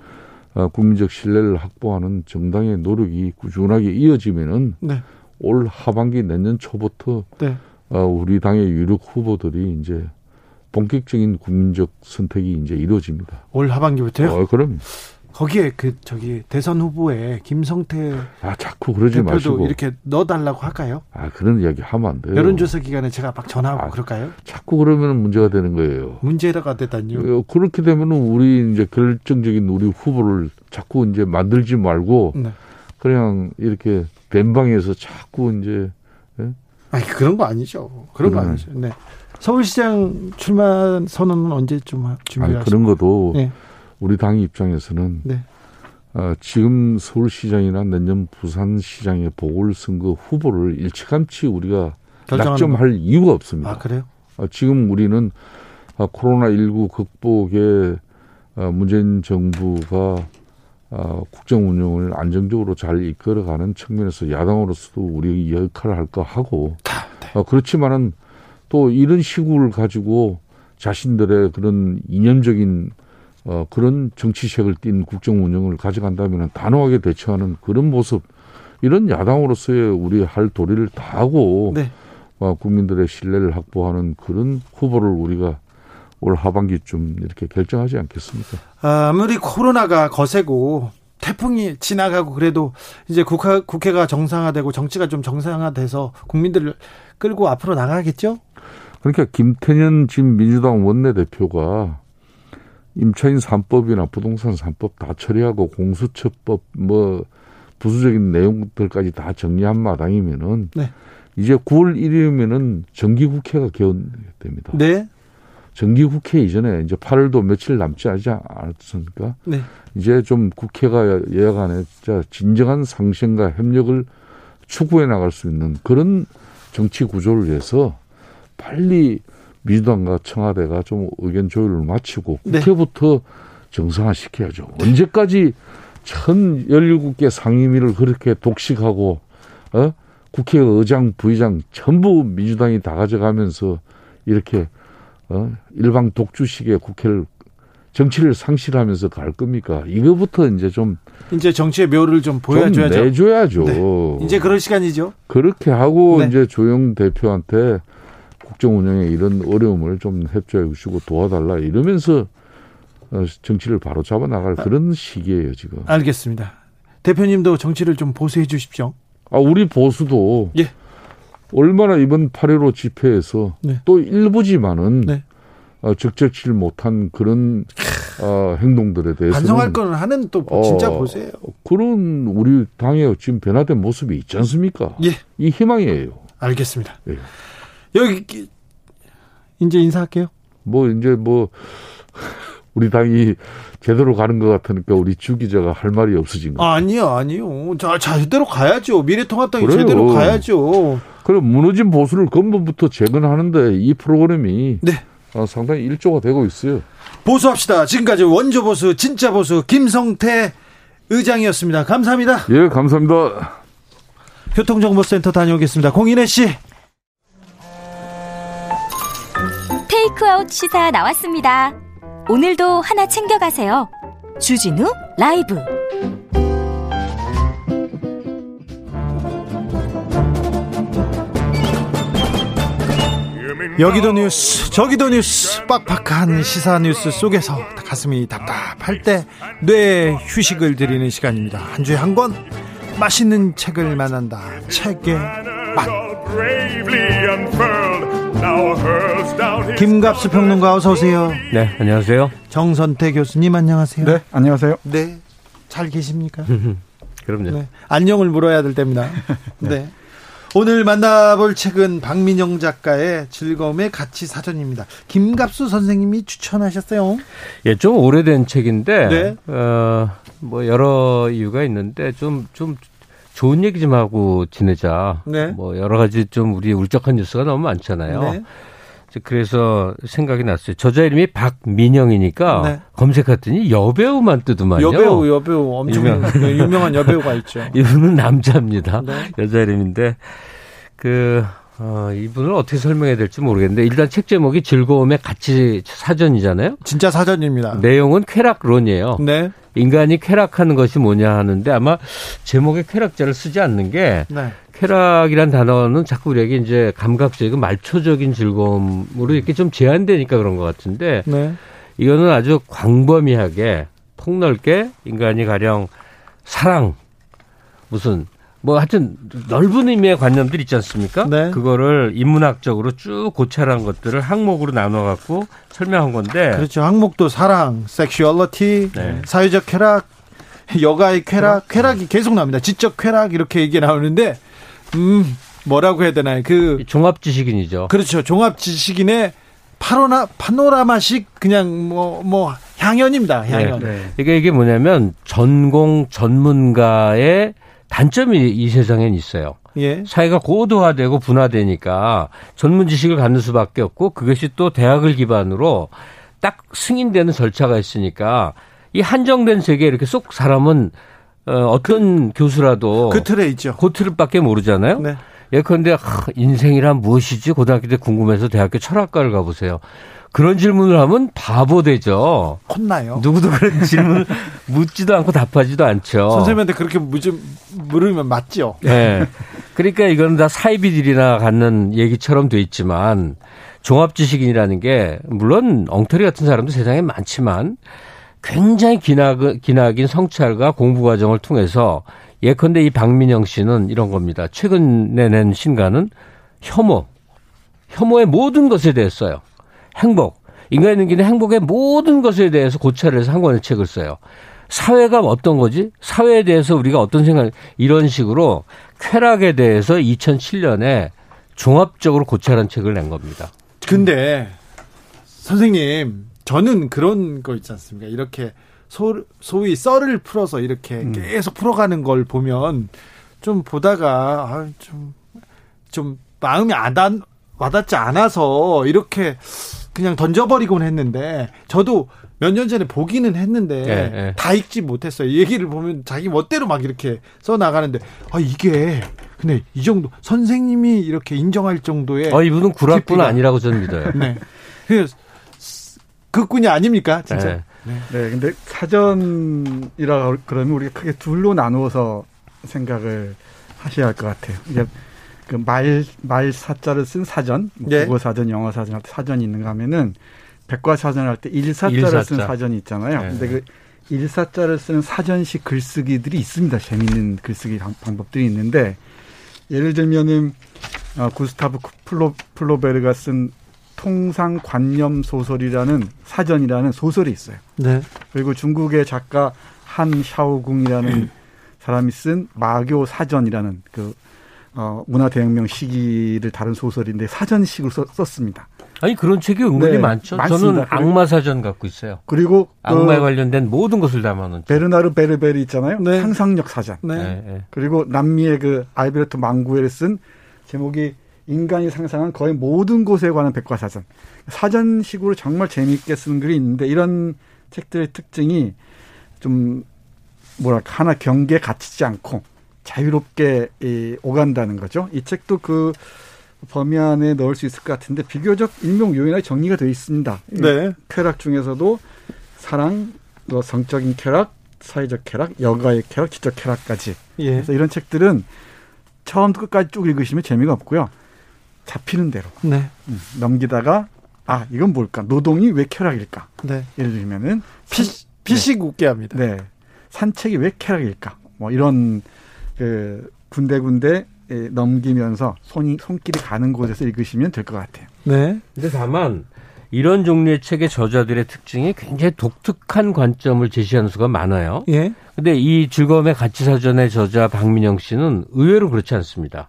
어, 국민적 신뢰를 확보하는 정당의 노력이 꾸준하게 이어지면은 네. 올 하반기 내년 초부터 네. 어, 우리 당의 유력 후보들이 이제 본격적인 국민적 선택이 이제 이루어집니다. 올 하반기부터요? 어, 그럼 거기에 그 저기 대선 후보에 김성태 아 자꾸 그러지 마시고 이렇게 넣어달라고 할까요? 아 그런 이야기 하면 안 돼요. 여론조사 기간에 제가 막 전화하고 아, 그럴까요? 자꾸 그러면 문제가 되는 거예요. 문제가 됐다니요. 어, 그렇게 되면은 우리 이제 결정적인 우리 후보를 자꾸 이제 만들지 말고 네. 그냥 이렇게 벤방에서 자꾸 이제 아니 그런 거 아니죠. 그런 거 음. 아니죠. 네. 서울시장 출마 선언은 언제쯤 하- 아니? 그런 것도 네. 우리 당 입장에서는 네. 어, 지금 서울시장이나 내년 부산시장의 보궐선거 후보를 일찌감치 우리가 낙점할 이유가 없습니다. 아 그래요? 어, 지금 우리는 아, 코로나 19 극복에 어, 문재인 정부가 어, 국정 운영을 안정적으로 잘 이끌어가는 측면에서 야당으로서도 우리 역할을 할 거 하고 어, 그렇지만은 또 이런 시국을 가지고 자신들의 그런 이념적인 어, 그런 정치색을 띤 국정 운영을 가져간다면 단호하게 대처하는 그런 모습 이런 야당으로서의 우리 할 도리를 다 하고 네. 어, 국민들의 신뢰를 확보하는 그런 후보를 우리가 올 하반기쯤 이렇게 결정하지 않겠습니까? 아, 아무리 코로나가 거세고 태풍이 지나가고 그래도 이제 국회, 국회가 정상화되고 정치가 좀 정상화돼서 국민들을 끌고 앞으로 나가겠죠? 그러니까 김태년 지금 민주당 원내대표가 임차인 3법이나 부동산 3법 다 처리하고 공수처법 뭐 부수적인 내용들까지 다 정리한 마당이면은 네. 이제 9월 1일이면은 정기국회가 개원됩니다. 네. 정기 국회 이전에 이제 8월도 며칠 남지 않았습니까? 네. 이제 좀 국회가 예약안에 진짜 진정한 상생과 협력을 추구해 나갈 수 있는 그런 정치 구조를 위해서 빨리 민주당과 청와대가 좀 의견 조율을 마치고 네. 국회부터 정상화 시켜야죠. 언제까지 1017개 상임위를 그렇게 독식하고 어? 국회 의장, 부의장 전부 민주당이 다 가져가면서 이렇게 어? 일방 독주식의 국회를 정치를 상실하면서 갈 겁니까? 이거부터 이제 좀, 이제 정치의 묘를 좀좀 보여줘야죠. 내줘야죠. 네. 이제 그럴 시간이죠. 그렇게 하고 네. 이제 조영 대표한테 국정 운영에 이런 어려움을 좀 협조해 주시고 도와달라 이러면서 어, 정치를 바로 잡아 나갈 그런 시기예요 지금. 알겠습니다. 대표님도 정치를 좀 보수해 주십시오. 아 우리 보수도 예. 얼마나 이번 8.15 집회에서 네. 또 일부지만은 네. 어, 적절치 못한 그런 어, 행동들에 대해서 반성할 거는 하는 또 진짜 어, 보세요. 그런 우리 당의 지금 변화된 모습이 있지 않습니까? 예. 이 희망이에요. 알겠습니다. 예. 여기 끼- 이제 인사할게요. 뭐 이제 뭐 우리 당이 제대로 가는 것 같으니까 우리 주 기자가 할 말이 없어진 거. 아, 아니요, 아니요. 자, 자, 제대로 가야죠. 미래통합당이 그래요. 제대로 가야죠. 그럼 무너진 보수를 근본부터 재건하는데 이 프로그램이 네. 어, 상당히 일조가 되고 있어요. 보수합시다. 지금까지 원조 보수, 진짜 보수 김성태 의장이었습니다. 감사합니다. 예, 감사합니다. 교통정보센터 다녀오겠습니다. 공인혜 씨. 테이크아웃 시사 나왔습니다. 오늘도 하나 챙겨가세요. 주진우 라이브. 여기도 뉴스, 저기도 뉴스, 빡빡한 시사 뉴스 속에서 가슴이 답답할 때뇌 휴식을 드리는 시간입니다. 한 주에 한 권 맛있는 책을 만난다. 책의 맛. 김갑수 평론가 어서 오세요. 네, 안녕하세요. 정선태 교수님 안녕하세요. 네, 안녕하세요. 네. 잘 계십니까? 그럼요. 네. 안녕을 물어야 될 때입니다. 네. 오늘 만나볼 책은 박민영 작가의 즐거움의 가치 사전입니다. 김갑수 선생님이 추천하셨어요. 예, 좀 오래된 책인데, 네. 어, 뭐 여러 이유가 있는데 좀, 좀 좋은 얘기 좀 하고 지내자. 네. 뭐 여러 가지 좀 우리 울적한 뉴스가 너무 많잖아요. 네. 그래서 생각이 났어요. 저자 이름이 박민영이니까 네. 검색했더니 여배우만 뜨더만요. 여배우, 여배우 엄청 유명. 네, 유명 한 여배우가 있죠. 이분은 남자입니다. 네. 여자 이름인데 그 어, 이분을 어떻게 설명해야 될지 모르겠는데 일단 책 제목이 즐거움의 가치 사전이잖아요. 진짜 사전입니다. 내용은 쾌락론이에요. 네. 인간이 쾌락하는 것이 뭐냐 하는데 아마 제목에 쾌락자를 쓰지 않는 게 네. 쾌락이란 단어는 자꾸 우리에게 이제 감각적이고 말초적인 즐거움으로 이렇게 좀 제한되니까 그런 것 같은데 네. 이거는 아주 광범위하게 폭넓게 인간이 가령 사랑 무슨 뭐 하여튼 넓은 의미의 관념들 있지 않습니까? 네. 그거를 인문학적으로 쭉 고찰한 것들을 항목으로 나눠 갖고 설명한 건데 그렇죠. 항목도 사랑, 섹슈얼리티, 네. 사회적 쾌락, 여가의 쾌락, 쾌락이 계속 나옵니다. 지적 쾌락 이렇게 얘기 나오는데 음, 뭐라고 해야 되나요? 그 종합 지식인이죠. 그렇죠. 종합 지식인의 파노라 파노라마식 그냥 뭐뭐 향연입니다. 향연. 네. 이게 이게 뭐냐면 전공 전문가의 단점이 이 세상엔 있어요. 예. 사회가 고도화되고 분화되니까 전문 지식을 갖는 수밖에 없고 그것이 또 대학을 기반으로 딱 승인되는 절차가 있으니까 이 한정된 세계에 이렇게 쏙 사람은 어, 어떤 교수라도 그 틀에 있죠. 그 틀밖에 모르잖아요. 네. 예컨대 하, 인생이란 무엇이지 고등학교 때 궁금해서 대학교 철학과를 가보세요. 그런 질문을 하면 바보 되죠. 혼나요. 누구도 그런 질문 묻지도 않고 답하지도 않죠. 선생님한테 그렇게 묻으, 물으면 맞죠. 예. 그러니까 이건 다 사이비들이나 갖는 얘기처럼 돼 있지만 종합 지식인이라는 게 물론 엉터리 같은 사람도 세상에 많지만 굉장히 기나, 기나긴 성찰과 공부 과정을 통해서 예컨대 이 박민영 씨는 이런 겁니다. 최근에 낸 신간은 혐오. 혐오의 모든 것에 대해 써요. 행복. 인간의 능기는 행복의 모든 것에 대해서 고찰을 해서 한 권의 책을 써요. 사회가 어떤 거지? 사회에 대해서 우리가 어떤 생각, 이런 식으로 쾌락에 대해서 2007년에 종합적으로 고찰한 책을 낸 겁니다. 근데 선생님 저는 그런 거 있지 않습니까? 이렇게 소, 소위 썰을 풀어서 이렇게 계속 풀어가는 걸 보면 좀 보다가 아, 좀, 좀 마음이 안, 안- 와닿지 않아서 이렇게 그냥 던져버리곤 했는데 저도 몇 년 전에 보기는 했는데 예, 예. 다 읽지 못했어요. 이 얘기를 보면 자기 멋대로 막 이렇게 써 나가는데 아 이게 근데 이 정도 선생님이 이렇게 인정할 정도의 어, 이분은 깊이가- 아니라고 저는 믿어요. 네. 그 극군이 아닙니까, 진짜? 네. 네, 근데 사전이라 그러면 우리가 크게 둘로 나누어서 생각을 하셔야 할 것 같아요. 이게 그 말 말 사자를 쓴 사전, 네. 국어 사전, 영어 사전 할 때 사전이 있는가 하면은 백과사전 할 때 일사자를 일사자. 쓴 사전이 있잖아요. 네. 근데 그 일사자를 쓰는 사전식 글쓰기들이 있습니다. 재미있는 글쓰기 방- 방법들이 있는데 예를 들면은 어, 구스타브 플로, 플로베르가 쓴 통상 관념 소설이라는 사전이라는 소설이 있어요. 네. 그리고 중국의 작가 한 샤오궁이라는 사람이 쓴 마교 사전이라는 그 어, 문화대혁명 시기를 다룬 소설인데 사전식으로 썼, 썼습니다. 아니 그런 책이 은근히 네, 많죠. 많습니다. 저는 악마 사전 갖고 있어요. 그리고 악마에 그 관련된 모든 것을 담아놓은 책. 베르나르 베르베르 있잖아요. 네. 상상력 사전. 네. 그리고 남미의 그 알베르토 망구에를 쓴 제목이 인간이 상상한 거의 모든 곳에 관한 백과사전. 사전식으로 정말 재미있게 쓰는 글이 있는데 이런 책들의 특징이 좀 뭐랄까 하나 경계에 갇히지 않고 자유롭게 이, 오간다는 거죠. 이 책도 그 범위 안에 넣을 수 있을 것 같은데 비교적 일명요연하게 정리가 되어 있습니다. 네. 쾌락 중에서도 사랑, 또 성적인 쾌락, 사회적 쾌락, 여가의 쾌락, 지적 쾌락까지. 예. 그래서 이런 책들은 처음부터 끝까지 쭉 읽으시면 재미가 없고요. 잡히는 대로 네. 음, 넘기다가 아 이건 뭘까? 노동이 왜 쾌락일까? 네. 예를 들면은 피, 피식 웃게 합니다. 네 산책이 왜 쾌락일까? 뭐 이런 그 군데군데 예, 넘기면서 손이 손길이 가는 곳에서 읽으시면 될 것 같아요. 네. 근데 다만 이런 종류의 책의 저자들의 특징이 굉장히 독특한 관점을 제시하는 수가 많아요. 예. 근데 이 즐거움의 가치 사전의 저자 박민영 씨는 의외로 그렇지 않습니다.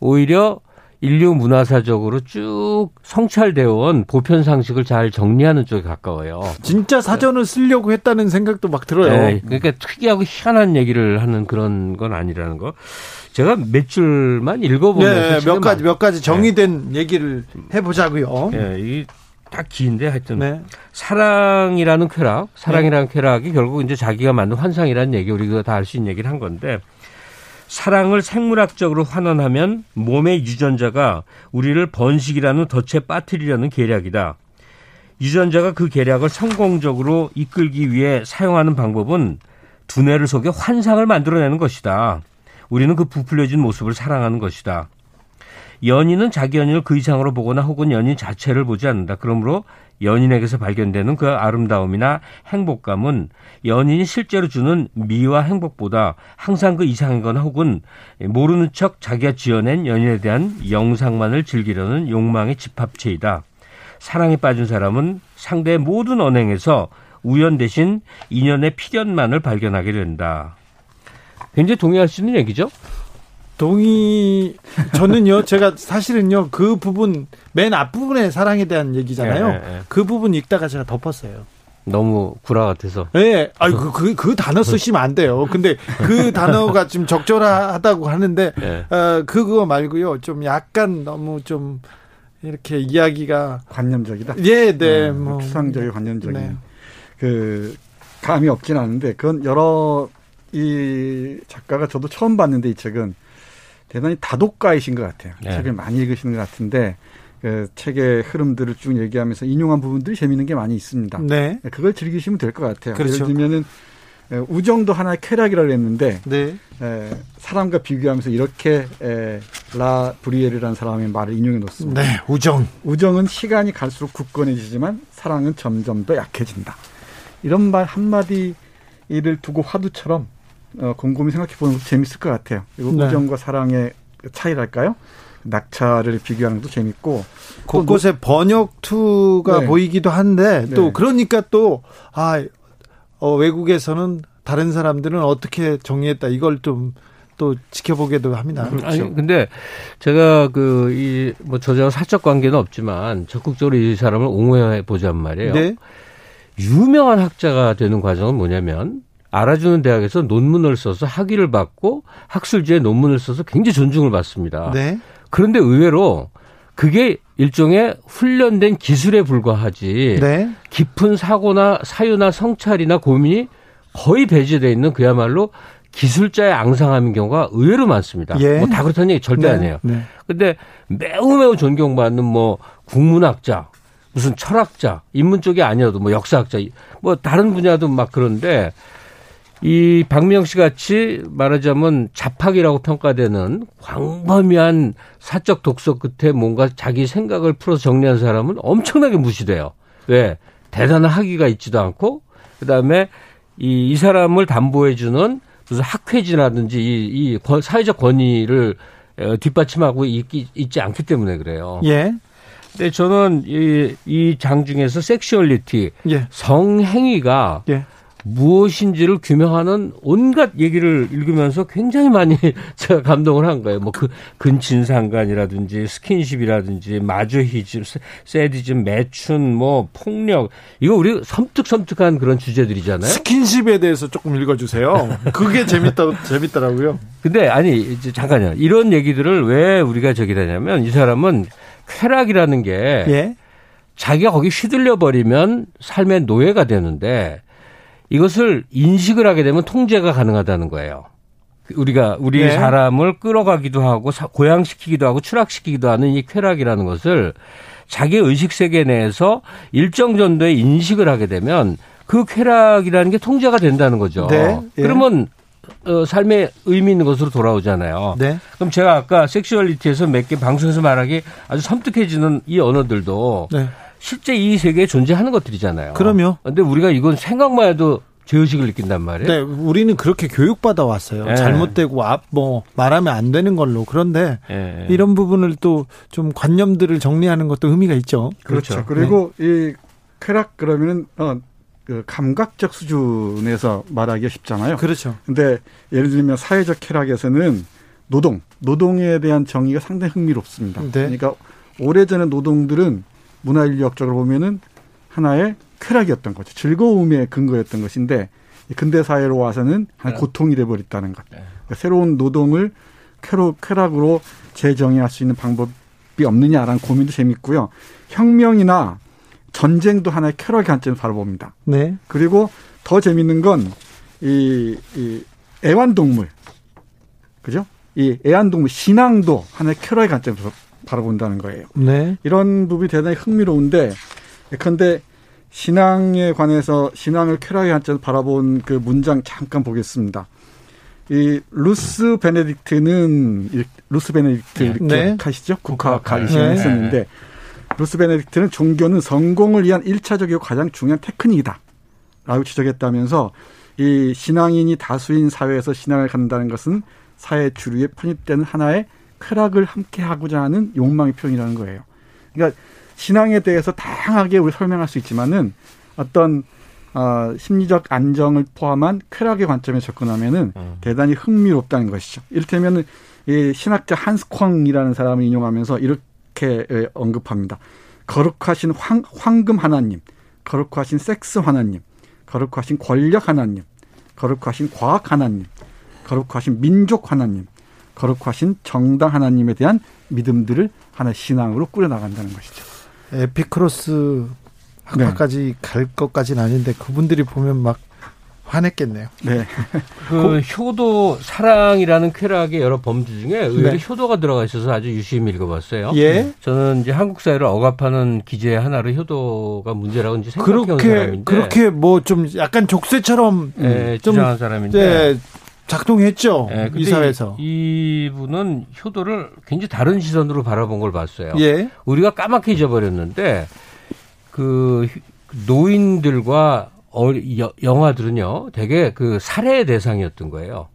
오히려 인류 문화사적으로 쭉 성찰되어 온 보편 상식을 잘 정리하는 쪽에 가까워요. 진짜 사전을 쓰려고 했다는 생각도 막 들어요. 네, 그러니까 특이하고 희한한 얘기를 하는 그런 건 아니라는 거. 제가 몇 줄만 읽어보면서 네, 몇 가지 몇 가지 정의된 얘기를 해보자고요. 예, 이딱 긴데 하여튼 네. 사랑이라는 쾌락, 사랑이라는 쾌락이 결국 이제 자기가 만든 환상이라는 얘기 우리가 다 알 수 있는 얘기를 한 건데 사랑을 생물학적으로 환원하면 몸의 유전자가 우리를 번식이라는 덫에 빠뜨리려는 계략이다. 유전자가 그 계략을 성공적으로 이끌기 위해 사용하는 방법은 두뇌를 속여 환상을 만들어내는 것이다. 우리는 그 부풀려진 모습을 사랑하는 것이다. 연인은 자기 연인을 그 이상으로 보거나 혹은 연인 자체를 보지 않는다. 그러므로 연인에게서 발견되는 그 아름다움이나 행복감은 연인이 실제로 주는 미와 행복보다 항상 그 이상이거나 혹은 모르는 척 자기가 지어낸 연인에 대한 영상만을 즐기려는 욕망의 집합체이다. 사랑에 빠진 사람은 상대의 모든 언행에서 우연 대신 인연의 필연만을 발견하게 된다. 굉장히 동의할 수 있는 얘기죠? 동의 저는요 제가 사실은요 그 부분 맨 앞부분에 사랑에 대한 얘기잖아요. 예, 예, 예. 그 부분 읽다가 제가 덮었어요. 너무 구라 같아서. 예, 아유 그, 그, 그 단어 쓰시면 안 돼요. 근데 그 단어가 좀 적절하다고 하는데 예. 어, 그거 말고요 좀 약간 너무 좀 이렇게 이야기가 관념적이다. 예, 네, 음, 뭐 추상적인 관념적인 네. 그 감이 없진 않은데 그건 여러 이 작가가 저도 처음 봤는데 이 책은 대단히 다독가이신 것 같아요. 네. 책을 많이 읽으시는 것 같은데 그 책의 흐름들을 쭉 얘기하면서 인용한 부분들이 재미있는 게 많이 있습니다. 네, 그걸 즐기시면 될 것 같아요. 그렇죠. 예를 들면은 에, 우정도 하나의 쾌락이라고 했는데 네, 에, 사람과 비교하면서 이렇게 에, 라 브리에르라는 사람의 말을 인용해 놓습니다. 네, 우정. 우정은 시간이 갈수록 굳건해지지만 사랑은 점점 더 약해진다. 이런 말 한마디를 두고 화두처럼 어, 곰곰이 생각해 보는 것도 재밌을 것 같아요. 그리고 네. 우정과 사랑의 차이랄까요? 낙차를 비교하는 것도 재밌고 곳곳에 번역투가 네. 보이기도 한데 또 네. 그러니까 또 아, 어, 외국에서는 다른 사람들은 어떻게 정리했다 이걸 좀 또 지켜보게도 합니다. 아니, 근데 제가 그, 이, 뭐 저자와 사적 관계는 없지만 적극적으로 이 사람을 옹호해 보자는 말이에요. 네, 유명한 학자가 되는 과정은 뭐냐면 알아주는 대학에서 논문을 써서 학위를 받고 학술지에 논문을 써서 굉장히 존중을 받습니다. 네, 그런데 의외로 그게 일종의 훈련된 기술에 불과하지 네, 깊은 사고나 사유나 성찰이나 고민이 거의 배제돼 있는 그야말로 기술자의 앙상함인 경우가 의외로 많습니다. 예. 뭐다 그렇다는 얘기 절대 네, 아니에요. 네. 근데 매우 매우 존경받는 뭐 국문학자, 무슨 철학자, 인문 쪽이 아니어도 뭐 역사학자, 뭐 다른 분야도 막 그런데 이 박명 씨 같이 말하자면 자팍이라고 평가되는 광범위한 사적 독서 끝에 뭔가 자기 생각을 풀어서 정리한 사람은 엄청나게 무시돼요. 왜? 대단한 학위가 있지도 않고 그다음에 이, 이 사람을 담보해주는 무슨 학회지라든지 이, 이 사회적 권위를 어, 뒷받침하고 있기, 있지 않기 때문에 그래요. 예. 근데 저는 이, 이 장 중에서 섹슈얼리티, 예. 성행위가 예. 무엇인지를 규명하는 온갖 얘기를 읽으면서 굉장히 많이 제가 감동을 한 거예요. 뭐 그 근친상간이라든지 스킨십이라든지 마조히즘, 세디즘, 매춘, 뭐 폭력 이거 우리 섬뜩섬뜩한 그런 주제들이잖아요. 스킨십에 대해서 조금 읽어주세요. 그게 재밌다 재밌더라고요. 근데 아니 이제 잠깐요. 이런 얘기들을 왜 우리가 저기 되냐면 이 사람은 쾌락이라는 게 예. 자기가 거기 휘둘려 버리면 삶의 노예가 되는데 이것을 인식을 하게 되면 통제가 가능하다는 거예요. 우리가 우리 네. 사람을 끌어가기도 하고 사- 고양시키기도 하고 추락시키기도 하는 이 쾌락이라는 것을 자기 의식 세계 내에서 일정 정도의 인식을 하게 되면 그 쾌락이라는 게 통제가 된다는 거죠. 네. 예. 그러면 어, 삶의 의미 있는 것으로 돌아오잖아요. 네. 그럼 제가 아까 섹슈얼리티에서 몇 개 방송에서 말하기 아주 섬뜩해지는 이 언어들도 네. 실제 이 세계에 존재하는 것들이잖아요. 그럼요. 근데 우리가 이건 생각만 해도 죄의식을 느낀단 말이에요. 네, 우리는 그렇게 교육받아 왔어요. 예. 잘못되고 앞뭐 말하면 안 되는 걸로. 그런데 예. 이런 부분을 또 좀 관념들을 정리하는 것도 의미가 있죠. 그렇죠. 그렇죠. 그리고 이 쾌락 그러면은 어, 그 감각적 수준에서 말하기가 쉽잖아요. 그렇죠. 근데 예를 들면 사회적 쾌락에서는 노동, 노동에 대한 정의가 상당히 흥미롭습니다. 네. 그러니까 오래전의 노동들은 문화인류학적으로 보면은 하나의 쾌락이었던 거죠. 즐거움의 근거였던 것인데 이 근대 사회로 와서는 하나의 고통이 돼버렸다는 것. 그러니까 새로운 노동을 쾌로, 쾌락으로 재정의할 수 있는 방법이 없느냐라는 고민도 재밌고요. 혁명이나 전쟁도 하나의 쾌락의 관점을 바라봅니다. 네. 그리고 더 재밌는 건 이, 이 애완동물, 그죠? 이 애완동물 신앙도 하나의 쾌락의 관점에서 바라본다는 거예요. 네. 이런 부분이 대단히 흥미로운데, 그런데 신앙에 관해서 신앙을 쾌락의 관점에서 바라본 그 문장 잠깐 보겠습니다. 이 루스 베네딕트는 이 루스 베네딕트 이렇게 네. 가시죠? 국화 가기 네. 시작했었는데 루스 베네딕트는 종교는 성공을 위한 일차적이고 가장 중요한 테크닉이다. 라고 지적했다면서 이 신앙인이 다수인 사회에서 신앙을 갖는다는 것은 사회 주류에 편입되는 하나의 쾌락을 함께 하고자 하는 욕망의 표현이라는 거예요. 그러니까 신앙에 대해서 다양하게 우리 설명할 수 있지만은 어떤 어, 심리적 안정을 포함한 쾌락의 관점에 접근하면은 대단히 흥미롭다는 것이죠. 이를테면은 이 신학자 한스 쾅이라는 사람을 인용하면서 이렇게 에, 언급합니다. 거룩하신 황, 황금 하나님, 거룩하신 섹스 하나님, 거룩하신 권력 하나님, 거룩하신 과학 하나님, 거룩하신 민족 하나님, 거룩하신 정당 하나님에 대한 믿음들을 하나의 신앙으로 꾸려나간다는 것이죠. 에피크로스 학파까지 갈 것까지는 아닌데 그분들이 보면 막 화냈겠네요. 네. 그 효도 사랑이라는 쾌락의 여러 범주 중에 의외로 네. 효도가 들어가 있어서 아주 유심히 읽어봤어요. 예. 저는 이제 한국 사회를 억압하는 기제 하나로 효도가 문제라고 이제 생각해온 사람인데 그렇게 뭐 좀 약간 족쇄처럼 예, 좀 주장한 사람인데 네, 작동했죠. 예, 이 근데 사회에서. 이, 이분은 효도를 굉장히 다른 시선으로 바라본 걸 봤어요. 예. 우리가 까맣게 잊어버렸는데 그 노인들과 어, 여- 영화들은요, 되게 그 살해의 대상이었던 거예요.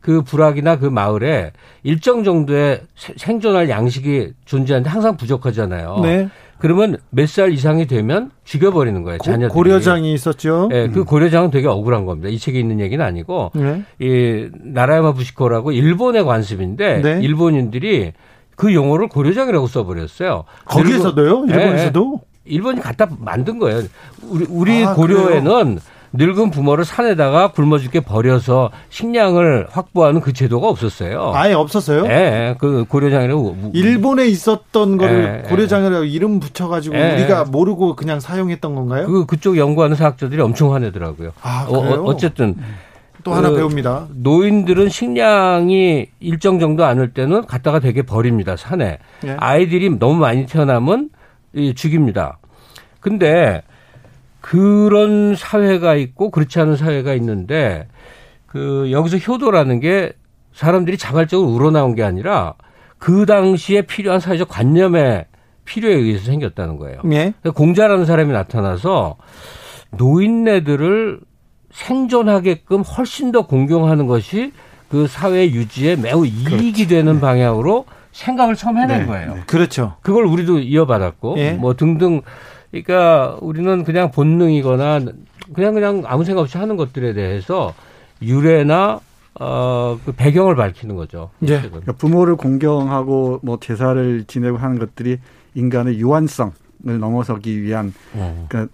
그 부락이나 그 마을에 일정 정도의 세- 생존할 양식이 존재하는데 항상 부족하잖아요. 네. 그러면 몇 살 이상이 되면 죽여버리는 거예요, 고, 자녀들이. 고려장이 있었죠. 예, 그 고려장은 되게 억울한 겁니다. 이 책에 있는 얘기는 아니고 네. 이 나라야마 부시코라고 일본의 관습인데 네. 일본인들이 그 용어를 고려장이라고 써버렸어요. 거기에서도요? 그리고- 일본에서도? 예, 예. 일본이 갖다 만든 거예요. 우리, 우리 아, 고려에는 늙은 부모를 산에다가 굶어 죽게 버려서 식량을 확보하는 그 제도가 없었어요. 아예 없었어요? 예, 예, 그 고려장이라고. 무- 일본에 있었던 거를 예, 고려장이라고 이름 붙여가지고 예. 우리가 모르고 그냥 사용했던 건가요? 그, 그쪽 연구하는 사학자들이 엄청 화내더라고요. 아, 어, 그래요? 어, 쨌든 또 하나 그 배웁니다. 노인들은 식량이 일정 정도 않을 때는 갖다가 되게 버립니다 산에 예. 아이들이 너무 많이 태어나면 이 죽입니다. 근데 그런 사회가 있고 그렇지 않은 사회가 있는데 그 여기서 효도라는 게 사람들이 자발적으로 우러나온 게 아니라 그 당시에 필요한 사회적 관념의 필요에 의해서 생겼다는 거예요. 예. 공자라는 사람이 나타나서 노인네들을 생존하게끔 훨씬 더 공경하는 것이 그 사회 유지에 매우 이익이 되는 방향으로 생각을 처음 해낸 네, 거예요. 네. 그렇죠. 그걸 우리도 이어받았고 예. 뭐 등등 그러니까 우리는 그냥 본능이거나 그냥 그냥 아무 생각 없이 하는 것들에 대해서 유래나 어 그 배경을 밝히는 거죠. 예. 책은. 그러니까 부모를 공경하고 뭐 제사를 지내고 하는 것들이 인간의 유한성을 넘어서기 위한 어. 그러니까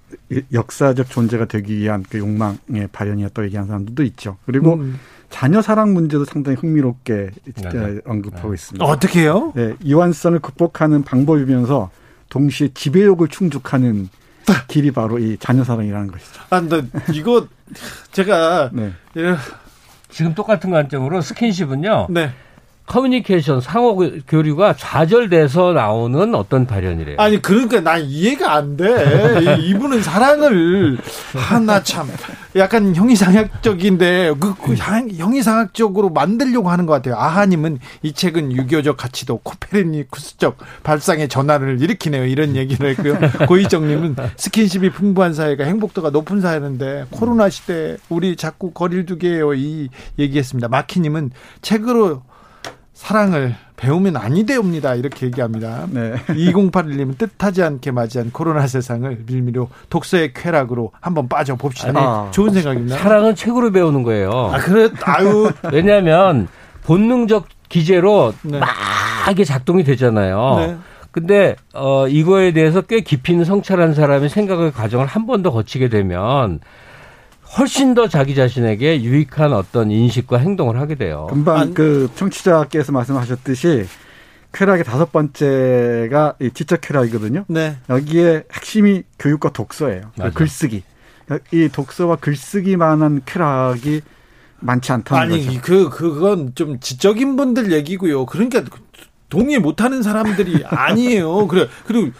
역사적 존재가 되기 위한 그 욕망의 발현이었다고 얘기하는 사람들도 있죠. 그리고 음. 자녀 사랑 문제도 상당히 흥미롭게 네. 언급하고 네. 있습니다. 어떻게 해요? 네, 유한성을 극복하는 방법이면서 동시에 지배욕을 충족하는 길이 바로 이 자녀 사랑이라는 것이죠. 아, 근데 이거 제가 네. 예, 지금 똑같은 관점으로 스킨십은요. 네. 커뮤니케이션 상호 교류가 좌절돼서 나오는 어떤 발현이래요. 아니 그러니까 난 이해가 안 돼. 이- 이분은 사랑을 하나 참 약간 형이상학적인데 그, 그 형- 형이상학적으로 만들려고 하는 것 같아요. 아하님은 이 책은 유교적 가치도 코페르니쿠스적 발상의 전환을 일으키네요. 이런 얘기를 했고요. 고희정님은 스킨십이 풍부한 사회가 행복도가 높은 사회인데 코로나 시대 우리 자꾸 거리를 두게요. 이 얘기했습니다. 마키님은 책으로 사랑을 배우면 아니 되옵니다. 이렇게 얘기합니다. 네. 2081님은 뜻하지 않게 맞이한 코로나 세상을 밀미로 독서의 쾌락으로 한번 빠져 봅시다. 아니, 좋은 생각입니다. 사랑은 책으로 배우는 거예요. 아 그래 아유 왜냐하면 본능적 기제로 네. 막 이게 작동이 되잖아요. 네. 근데 어 이거에 대해서 꽤 깊이 있는 성찰한 사람이 생각의 과정을 한 번 더 거치게 되면 훨씬 더 자기 자신에게 유익한 어떤 인식과 행동을 하게 돼요. 금방 안- 그 청취자께서 말씀하셨듯이 쾌락의 다섯 번째가 이 지적 쾌락이거든요. 네. 여기에 핵심이 교육과 독서예요. 맞아. 글쓰기. 이 독서와 글쓰기만한 쾌락이 많지 않다는 아니 거죠. 그 그건 좀 지적인 분들 얘기고요. 그러니까 동의 못하는 사람들이 아니에요. 그래 그리고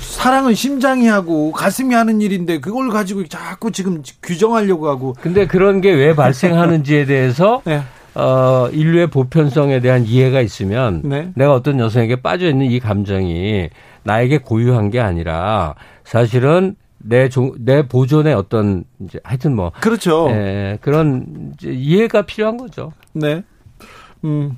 사랑은 심장이 하고 가슴이 하는 일인데 그걸 가지고 자꾸 지금 규정하려고 하고 근데 그런 게 왜 발생하는지에 대해서 네. 어 인류의 보편성에 대한 이해가 있으면 네. 내가 어떤 여성에게 빠져 있는 이 감정이 나에게 고유한 게 아니라 사실은 내, 종, 내 보존의 어떤 이제 하여튼 뭐 그렇죠. 예, 그런 이해가 필요한 거죠. 네. 음.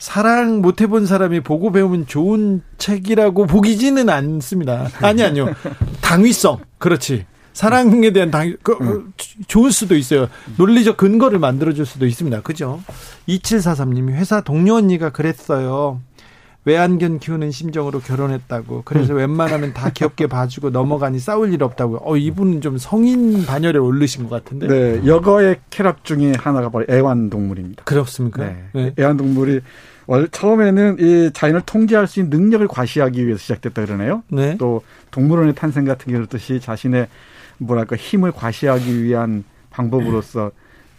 사랑 못 해본 사람이 보고 배우면 좋은 책이라고 보기지는 않습니다. 아니, 아니요. 당위성. 그렇지. 사랑에 대한 당, 그, 어, 좋을 수도 있어요. 논리적 근거를 만들어줄 수도 있습니다. 그죠? 2743님이 회사 동료 언니가 그랬어요. 외안견 키우는 심정으로 결혼했다고. 그래서 웬만하면 다 귀엽게 봐주고 넘어가니 싸울 일 없다고요. 어, 이분은 좀 성인 반열에 오르신 것 같은데. 네, 여거의 쾌락 중에 하나가 바로 애완동물입니다. 그렇습니까? 네. 네. 애완동물이 원 처음에는 이 자연을 통제할 수 있는 능력을 과시하기 위해서 시작됐다 그러네요. 네. 또 동물원의 탄생 같은 게 그렇듯이 자신의 뭐랄까 힘을 과시하기 위한 방법으로서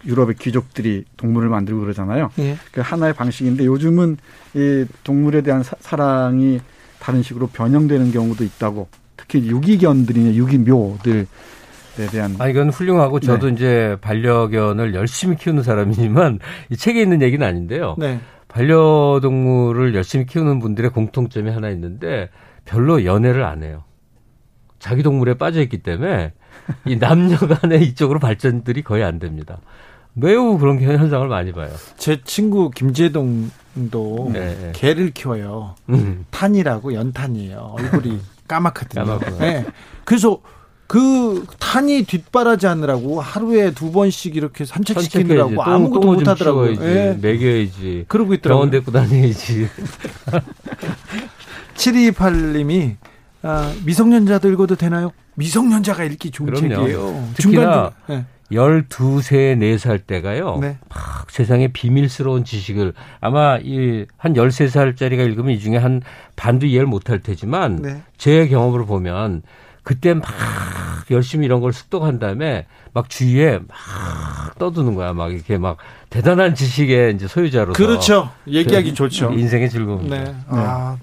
유럽의 귀족들이 동물을 만들고 그러잖아요. 예. 그 하나의 방식인데 요즘은 이 동물에 대한 사, 사랑이 다른 식으로 변형되는 경우도 있다고. 특히 유기견들이나 유기묘들에 대한 아, 이건 훌륭하고 저도 네. 이제 반려견을 열심히 키우는 사람이지만 이 책에 있는 얘기는 아닌데요. 네. 반려동물을 열심히 키우는 분들의 공통점이 하나 있는데 별로 연애를 안 해요. 자기 동물에 빠져 있기 때문에 이 남녀 간의 이쪽으로 발전들이 거의 안 됩니다. 매우 그런 현상을 많이 봐요. 제 친구 김재동도 네, 네. 개를 키워요. 음. 탄이라고 연탄이에요. 얼굴이 까맣거든요. 까맣구나. 네. 그래서 그 탄이 뒷바라지 하느라고 하루에 두 번씩 이렇게 산책시키느라고. 아무것도 못좀 하더라고요. 예. 먹여야지. 그러고 병원 있더라고요. 데리고 다녀야지. 7228님이 아, 미성년자도 읽어도 되나요? 미성년자가 읽기 좋은 그럼요. 책이에요. 특히나 중간 12, 3, 4살 때가요. 네. 막 세상에 비밀스러운 지식을 아마 이한 13살짜리가 읽으면 이 중에 한 반도 이해를 못할 테지만 네. 제 경험으로 보면 그때 막 열심히 이런 걸 습득한 다음에 막 주위에 막 떠드는 거야. 막 이렇게 막 대단한 지식의 이제 소유자로서. 그렇죠. 얘기하기 그 좋죠. 인생의 즐거움. 네. 아.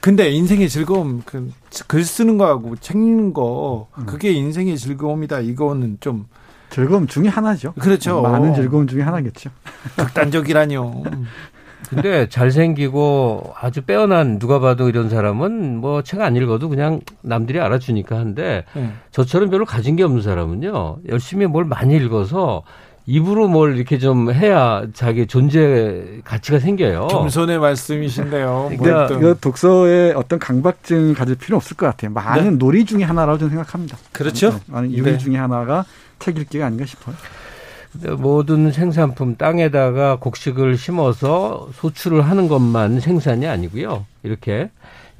근데 인생의 즐거움, 그, 글 쓰는 거하고 책 읽는 거, 그게 인생의 즐거움이다. 이거는 좀 즐거움 중에 하나죠. 그렇죠. 많은 즐거움 중에 하나겠죠. 극단적이라뇨. 근데 잘생기고 아주 빼어난 누가 봐도 이런 사람은 뭐 책 안 읽어도 그냥 남들이 알아주니까 한데 네. 저처럼 별로 가진 게 없는 사람은요 열심히 뭘 많이 읽어서 입으로 뭘 이렇게 좀 해야 자기 존재 가치가 생겨요. 겸손의 말씀이신데요. 그러니까 뭐 이거 독서에 어떤 강박증을 가질 필요 없을 것 같아요. 많은 놀이 중에 하나라고 저는 생각합니다. 그렇죠. 네, 많은 유의 네. 중에 하나가 책 읽기가 아닌가 싶어요. 모든 생산품 땅에다가 곡식을 심어서 소출을 하는 것만 생산이 아니고요. 이렇게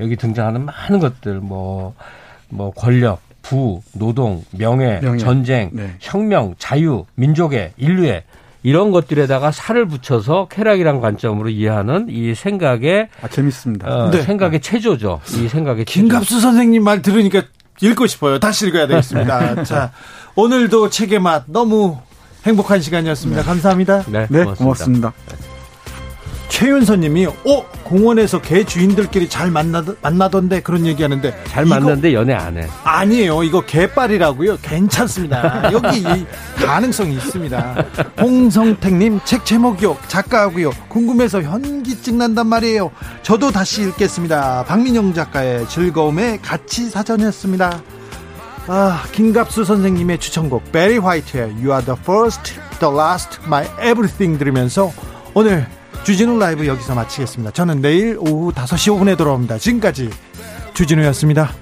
여기 등장하는 많은 것들 뭐뭐 권력, 부, 노동, 명예, 명예. 전쟁, 네. 혁명, 자유, 민족의 인류의 이런 것들에다가 살을 붙여서 쾌락이란 관점으로 이해하는 이 생각의 아 재밌습니다. 어, 네. 생각의 체조죠. 이 생각의 체조. 김갑수 선생님 말 들으니까 읽고 싶어요. 다시 읽어야 되겠습니다. 자, 오늘도 책의 맛 너무 행복한 시간이었습니다. 감사합니다. 네, 네, 고맙습니다. 고맙습니다. 최윤선 님이, 어, 공원에서 개 주인들끼리 잘 만나, 만나던데 그런 얘기 하는데. 잘 만났는데 연애 안 해. 아니에요. 이거 개빨이라고요. 괜찮습니다. 여기 이 가능성이 있습니다. 홍성택님 책 제목이요. 작가하고요. 궁금해서 현기증 난단 말이에요. 저도 다시 읽겠습니다. 박민영 작가의 즐거움의 가치 사전이었습니다. 아, 김갑수 선생님의 추천곡 베리 화이트의 You are the first, the last, my everything 들으면서 오늘 주진우 라이브 여기서 마치겠습니다. 저는 내일 오후 5시 5분에 돌아옵니다. 지금까지 주진우였습니다.